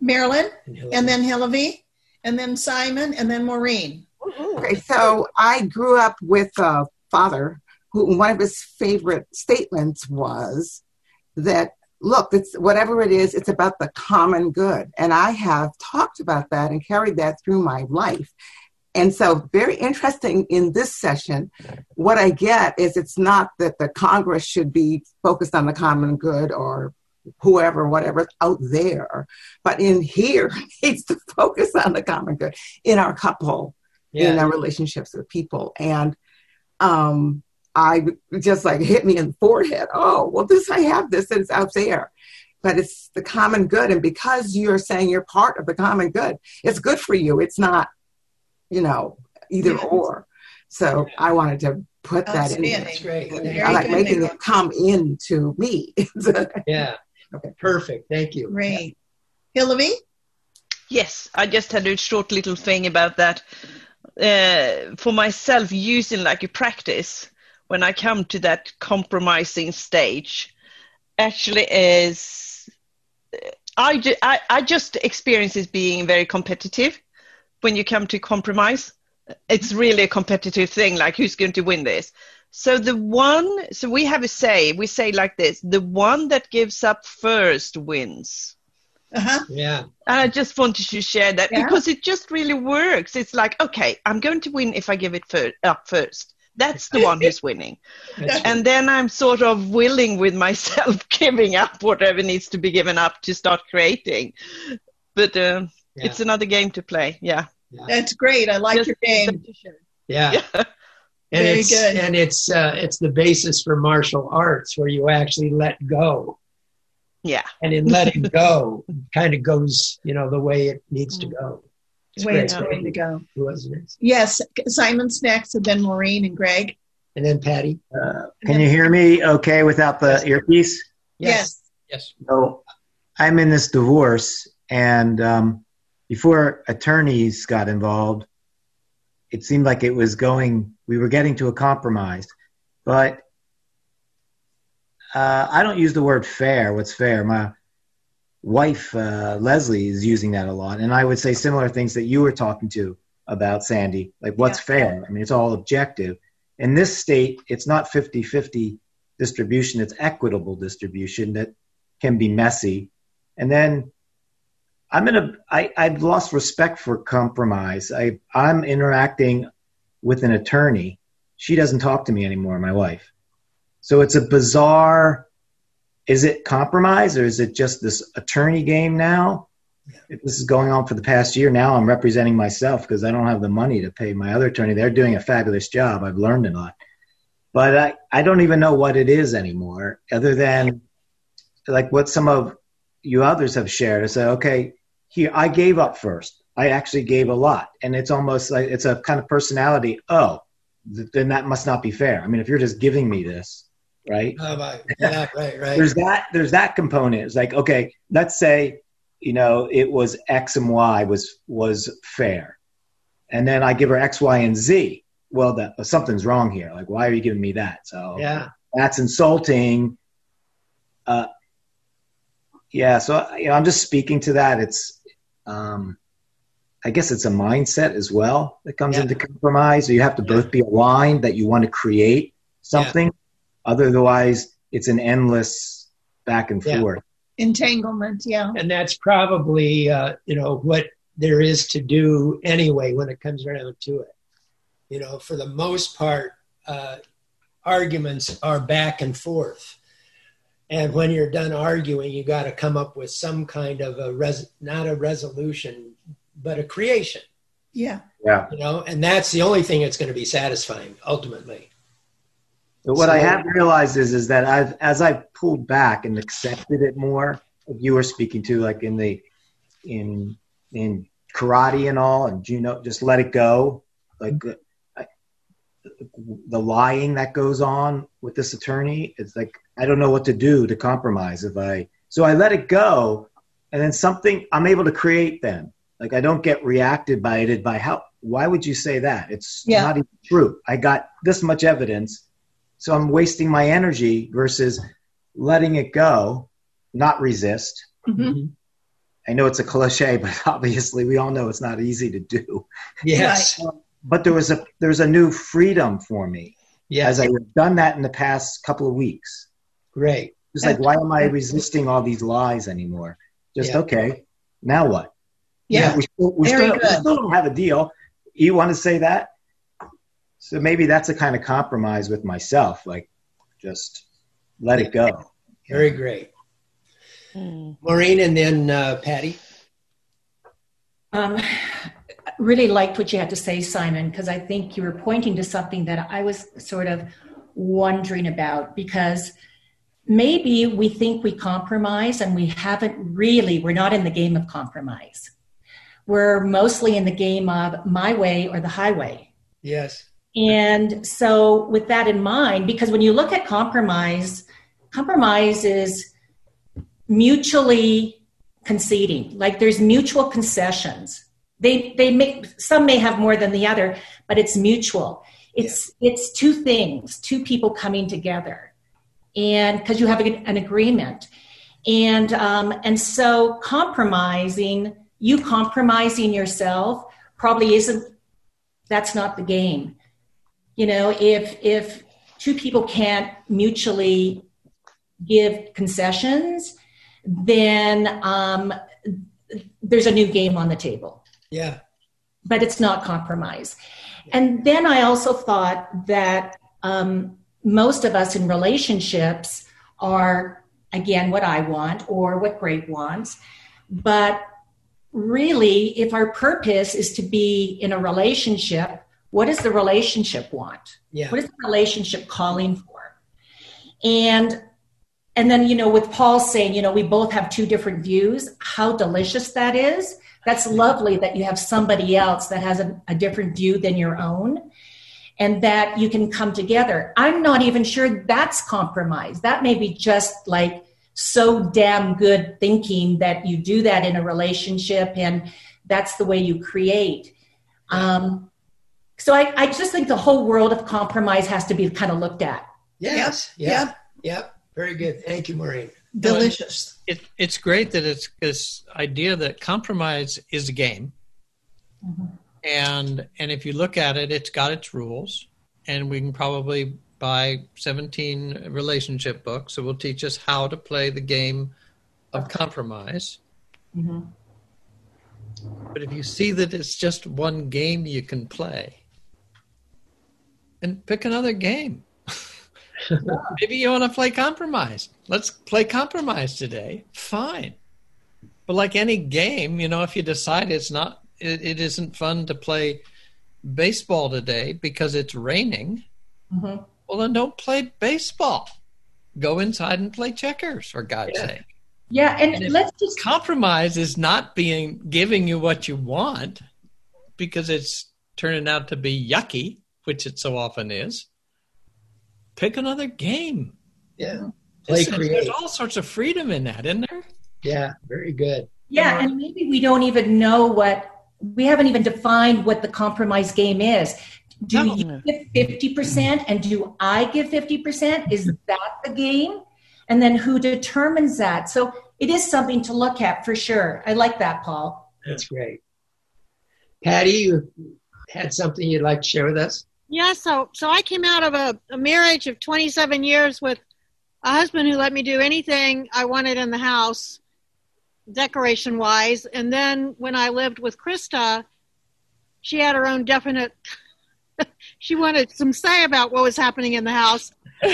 Marilyn, Hillary. and then Hillary, and then Simon, and then Maureen. Okay, so I grew up with a father who one of his favorite statements was that look, it's whatever it is, it's about the common good. And I have talked about that and carried that through my life. And so, very interesting in this session, what I get is it's not that the Congress should be focused on the common good or whoever, whatever out there, but in here needs to focus on the common good in our couple, in our relationships with people. And um, I just like hit me in the forehead. Oh, well, this I have this, and it's out there. But it's the common good. And because you're saying you're part of the common good, it's good for you. It's not, you know, either or. So I wanted to put that in there. That's great. I like making it come into me. Yeah. Okay. Perfect. Thank you. Great. Hillary? Yes, I just had a short little thing about that. uh, for myself using like a practice when I come to that compromising stage actually is I, ju- I, I just experience it being very competitive when you come to compromise. It's really a competitive thing, like who's going to win this. So the one, so we have a say, we say like this, the one that gives up first wins. Uh-huh. Yeah. And I just wanted to share that Yeah. because it just really works. It's like, okay, I'm going to win if I give it fir- up first. That's the one who's winning. and then I'm sort of willing with myself giving up whatever needs to be given up to start creating. But um, Yeah. it's another game to play. Yeah. That's great. I like Just your game. Yeah. And Very it's good. and it's uh, it's the basis for martial arts where you actually let go. Yeah. And in letting go, kind of goes, you know, the way it needs to go. It's Way great. it's going to go. Who was it? Yes, Simon's next, and then Maureen and Greg. And then Patty. Can you hear me okay without the earpiece? Yes. Yes. So I'm in this divorce, and um, before attorneys got involved, it seemed like it was going, we were getting to a compromise. But uh, I don't use the word fair. What's fair? My wife, uh, Leslie, is using that a lot. And I would say similar things that you were talking to about Sandy. Like, what's fair? I mean, it's all objective. In this state, it's not 50 50 distribution, it's equitable distribution that can be messy. And then I'm in a, I, I've lost respect for compromise. I, I'm interacting with an attorney. She doesn't talk to me anymore, my wife. So it's a bizarre, is it compromise or is it just this attorney game now? If this is going on for the past year now, I'm representing myself because I don't have the money to pay my other attorney. They're doing a fabulous job. I've learned a lot. But I, I don't even know what it is anymore, other than like what some of you others have shared. I say, okay, here, I gave up first. I actually gave a lot. And it's almost like it's a kind of personality. Oh, th- then that must not be fair. I mean, if you're just giving me this, right? Oh, right. Yeah, right, right. there's that there's that component. It's like okay let's say you know it was x and y was was fair. And then i give her x y and z. Well that something's wrong here. Like why are you giving me that? So Yeah. that's insulting. Uh yeah so you know i'm just speaking to that. It's um i guess it's a mindset as well that comes into compromise. So you have to both be aligned that you want to create something otherwise it's an endless back and Yeah. forth Entanglement, yeah. And that's probably, uh, you know, what there is to do anyway when it comes around to it. You know, for the most part, uh, arguments are back and forth. And when you're done arguing, you got to come up with some kind of a res- not a resolution, but a creation. Yeah. yeah You know, and that's the only thing that's going to be satisfying ultimately. But what I have realized is is that I've as I've pulled back and accepted it more. like You were speaking to like in the in in karate and all, and you know, just let it go. Like I, the lying that goes on with this attorney, it's like I don't know what to do to compromise if I. So I let it go, and then something I'm able to create. Then like I don't get reacted by it by how. Why would you say that? It's Yeah. not even true. I got this much evidence so I'm wasting my energy versus letting it go, not resist. Mhm. I know it's a cliche, but obviously we all know it's not easy to do. Yes. But there was a there's a new freedom for me Yes. as I've done that in the past couple of weeks. Great. It's like why am I resisting all these lies anymore? Just Yeah. okay. Now what? Yeah. we still, we, still, we still don't have a deal. You want to say that? So maybe that's a kind of compromise with myself. Like, just let it go. Very great. Maureen and then uh, Patty. Um, really liked what you had to say, Simon, because I think you were pointing to something that I was sort of wondering about because maybe we think we compromise and we haven't really, we're not in the game of compromise. We're mostly in the game of my way or the highway. Yes. And so, with that in mind, because when you look at compromise, compromise is mutually conceding, like there's mutual concessions. they they make some may have more than the other but it's mutual it's yeah. it's two things two people coming together and because you have an agreement and um, and so compromising you compromising yourself probably isn't that's not the game you know if if two people can't mutually give concessions then um, there's a new game on the table. Yeah. But it's not compromise. And then i also thought that um, most of us in relationships are again what i want or what Greg wants. But really if our purpose is to be in a relationship what does the relationship want? Yeah. what is the relationship calling for? And and then you know with paul saying you know we both have two different views how delicious that is. That's lovely that you have somebody else that has a, a different view than your own and that you can come together. I'm not even sure that's compromise that may be just like so damn good thinking that you do that in a relationship and that's the way you create. Um, so I, I just think the whole world of compromise has to be kind of looked at yes yep. yep yep very good thank you maureen delicious it, it's great that it's this idea that compromise is a game mm-hmm. and and if you look at it it's got its rules and we can probably buy 17 relationship books that will teach us how to play the game of compromise. Mm-hmm. But if you see that it's just one game you can play, and pick another game. Maybe you want to play compromise. Let's play compromise today. Fine. But like any game, you know, if you decide it's not, it, it isn't fun to play baseball today because it's raining, mm-hmm. Well, then don't play baseball. Go inside and play checkers, for God's yeah. sake. Yeah, and, and let's just compromise is not being giving you what you want because it's turning out to be yucky, which it so often is. Pick another game. Yeah, play Listen, create. There's all sorts of freedom in that, isn't there? Yeah, very good. Yeah, uh-huh. and maybe we don't even know what we haven't even defined what the compromise game is. Do no. you give 50% and do I give 50%? Is that the game? And then who determines that? So it is something to look at for sure. I like that, Paul. That's great. Patty, you had something you'd like to share with us? Yeah, so so I came out of a, a marriage of 27 years with a husband who let me do anything I wanted in the house, decoration wise. And then when I lived with Krista, she had her own definite she wanted some say about what was happening in the house.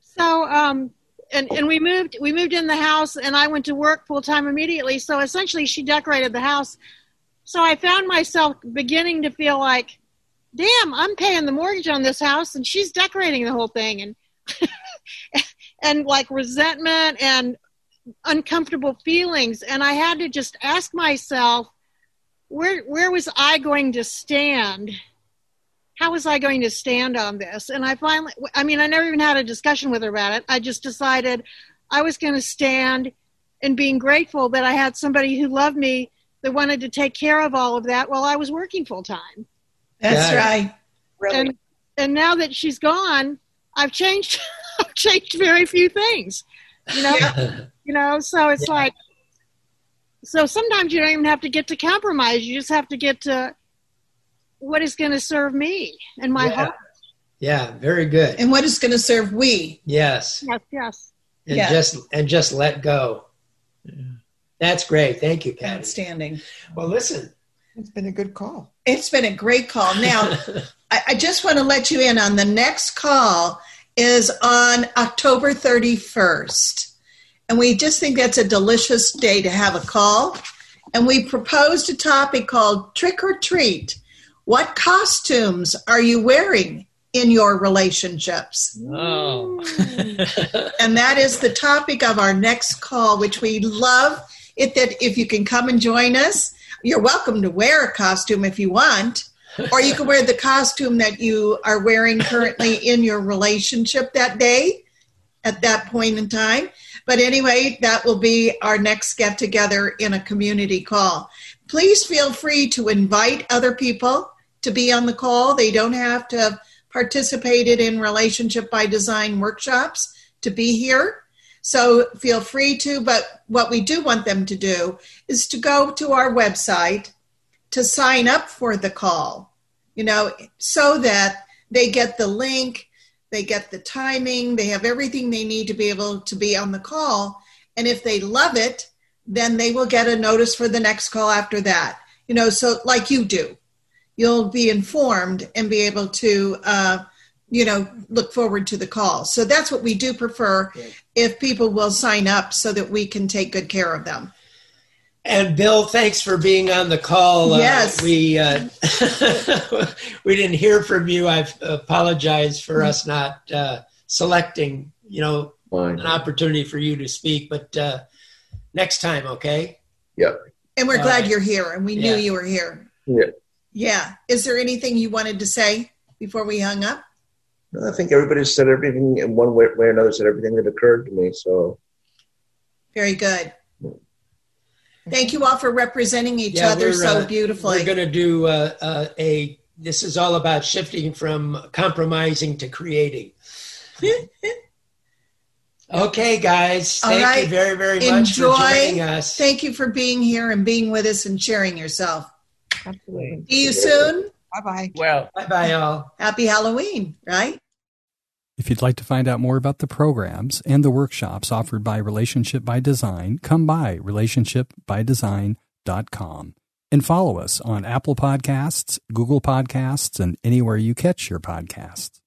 so, um, and, and we moved we moved in the house and I went to work full time immediately. So essentially she decorated the house. So I found myself beginning to feel like, damn, I'm paying the mortgage on this house and she's decorating the whole thing and and like resentment and uncomfortable feelings. And I had to just ask myself, where where was I going to stand? How was I going to stand on this? And I finally, I mean, I never even had a discussion with her about it. I just decided I was going to stand and being grateful that I had somebody who loved me that wanted to take care of all of that while I was working full time. That's yeah. right. Really. And and now that she's gone, I've changed. I've changed very few things. You know. Yeah. You know. So it's yeah. like so sometimes you don't even have to get to compromise. You just have to get to what is going to serve me and my yeah. heart. Yeah, very good. And what is going to serve we? Yes. Yes, yes. And yes. just and just let go. Yeah. That's great. Thank you, Patty. Outstanding. Well, listen. It's been a good call. It's been a great call. Now, I, I just want to let you in on the next call is on October 31st. And we just think that's a delicious day to have a call. And we proposed a topic called Trick or Treat. What costumes are you wearing in your relationships? Oh. and that is the topic of our next call, which we love it that if you can come and join us, you're welcome to wear a costume if you want. or you can wear the costume that you are wearing currently in your relationship that day at that point in time. But anyway, that will be our next get together in a community call. please feel free to invite other people to be on the call. They don't have to have participated in relationship by design workshops to be here. So feel free to, but what we do want them to do is to go to our website to sign up for the call, you know, so that they get the link, they get the timing, they have everything they need to be able to be on the call. And if they love it, then they will get a notice for the next call after that. You know, so like you do, you'll be informed and be able to, uh, you know, look forward to the call. So that's what we do prefer if people will sign up so that we can take good care of them. And Bill, thanks for being on the call. Yes. Uh, we uh, we didn't hear from you. I apologize for us not uh, selecting, you know, Fine. an opportunity for you to speak. But uh, next time, okay? Yeah. And we're All glad right. you're here and we knew you were here. Yeah. Yeah. Is there anything you wanted to say before we hung up? I think everybody said everything in one way, way or another, said everything that occurred to me. So Very good. Thank you all for representing each Yeah, other so uh, beautifully. We're going to do uh, uh, a. This is all about shifting from compromising to creating. okay, guys. All Thank you right. very, very much Enjoy. for joining us. Thank you for being here and being with us and sharing yourself. Absolutely. See you soon. Bye bye. Well, bye bye, all. Happy Halloween, right? If you'd like to find out more about the programs and the workshops offered by Relationship by Design, come by relationshipbydesign.com and follow us on Apple Podcasts, Google Podcasts, and anywhere you catch your podcasts.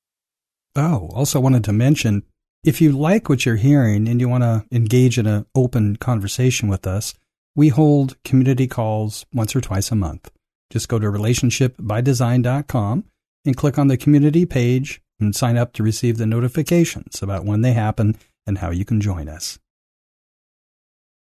Oh, also wanted to mention if you like what you're hearing and you want to engage in an open conversation with us, we hold community calls once or twice a month. Just go to relationshipbydesign.com and click on the community page and sign up to receive the notifications about when they happen and how you can join us.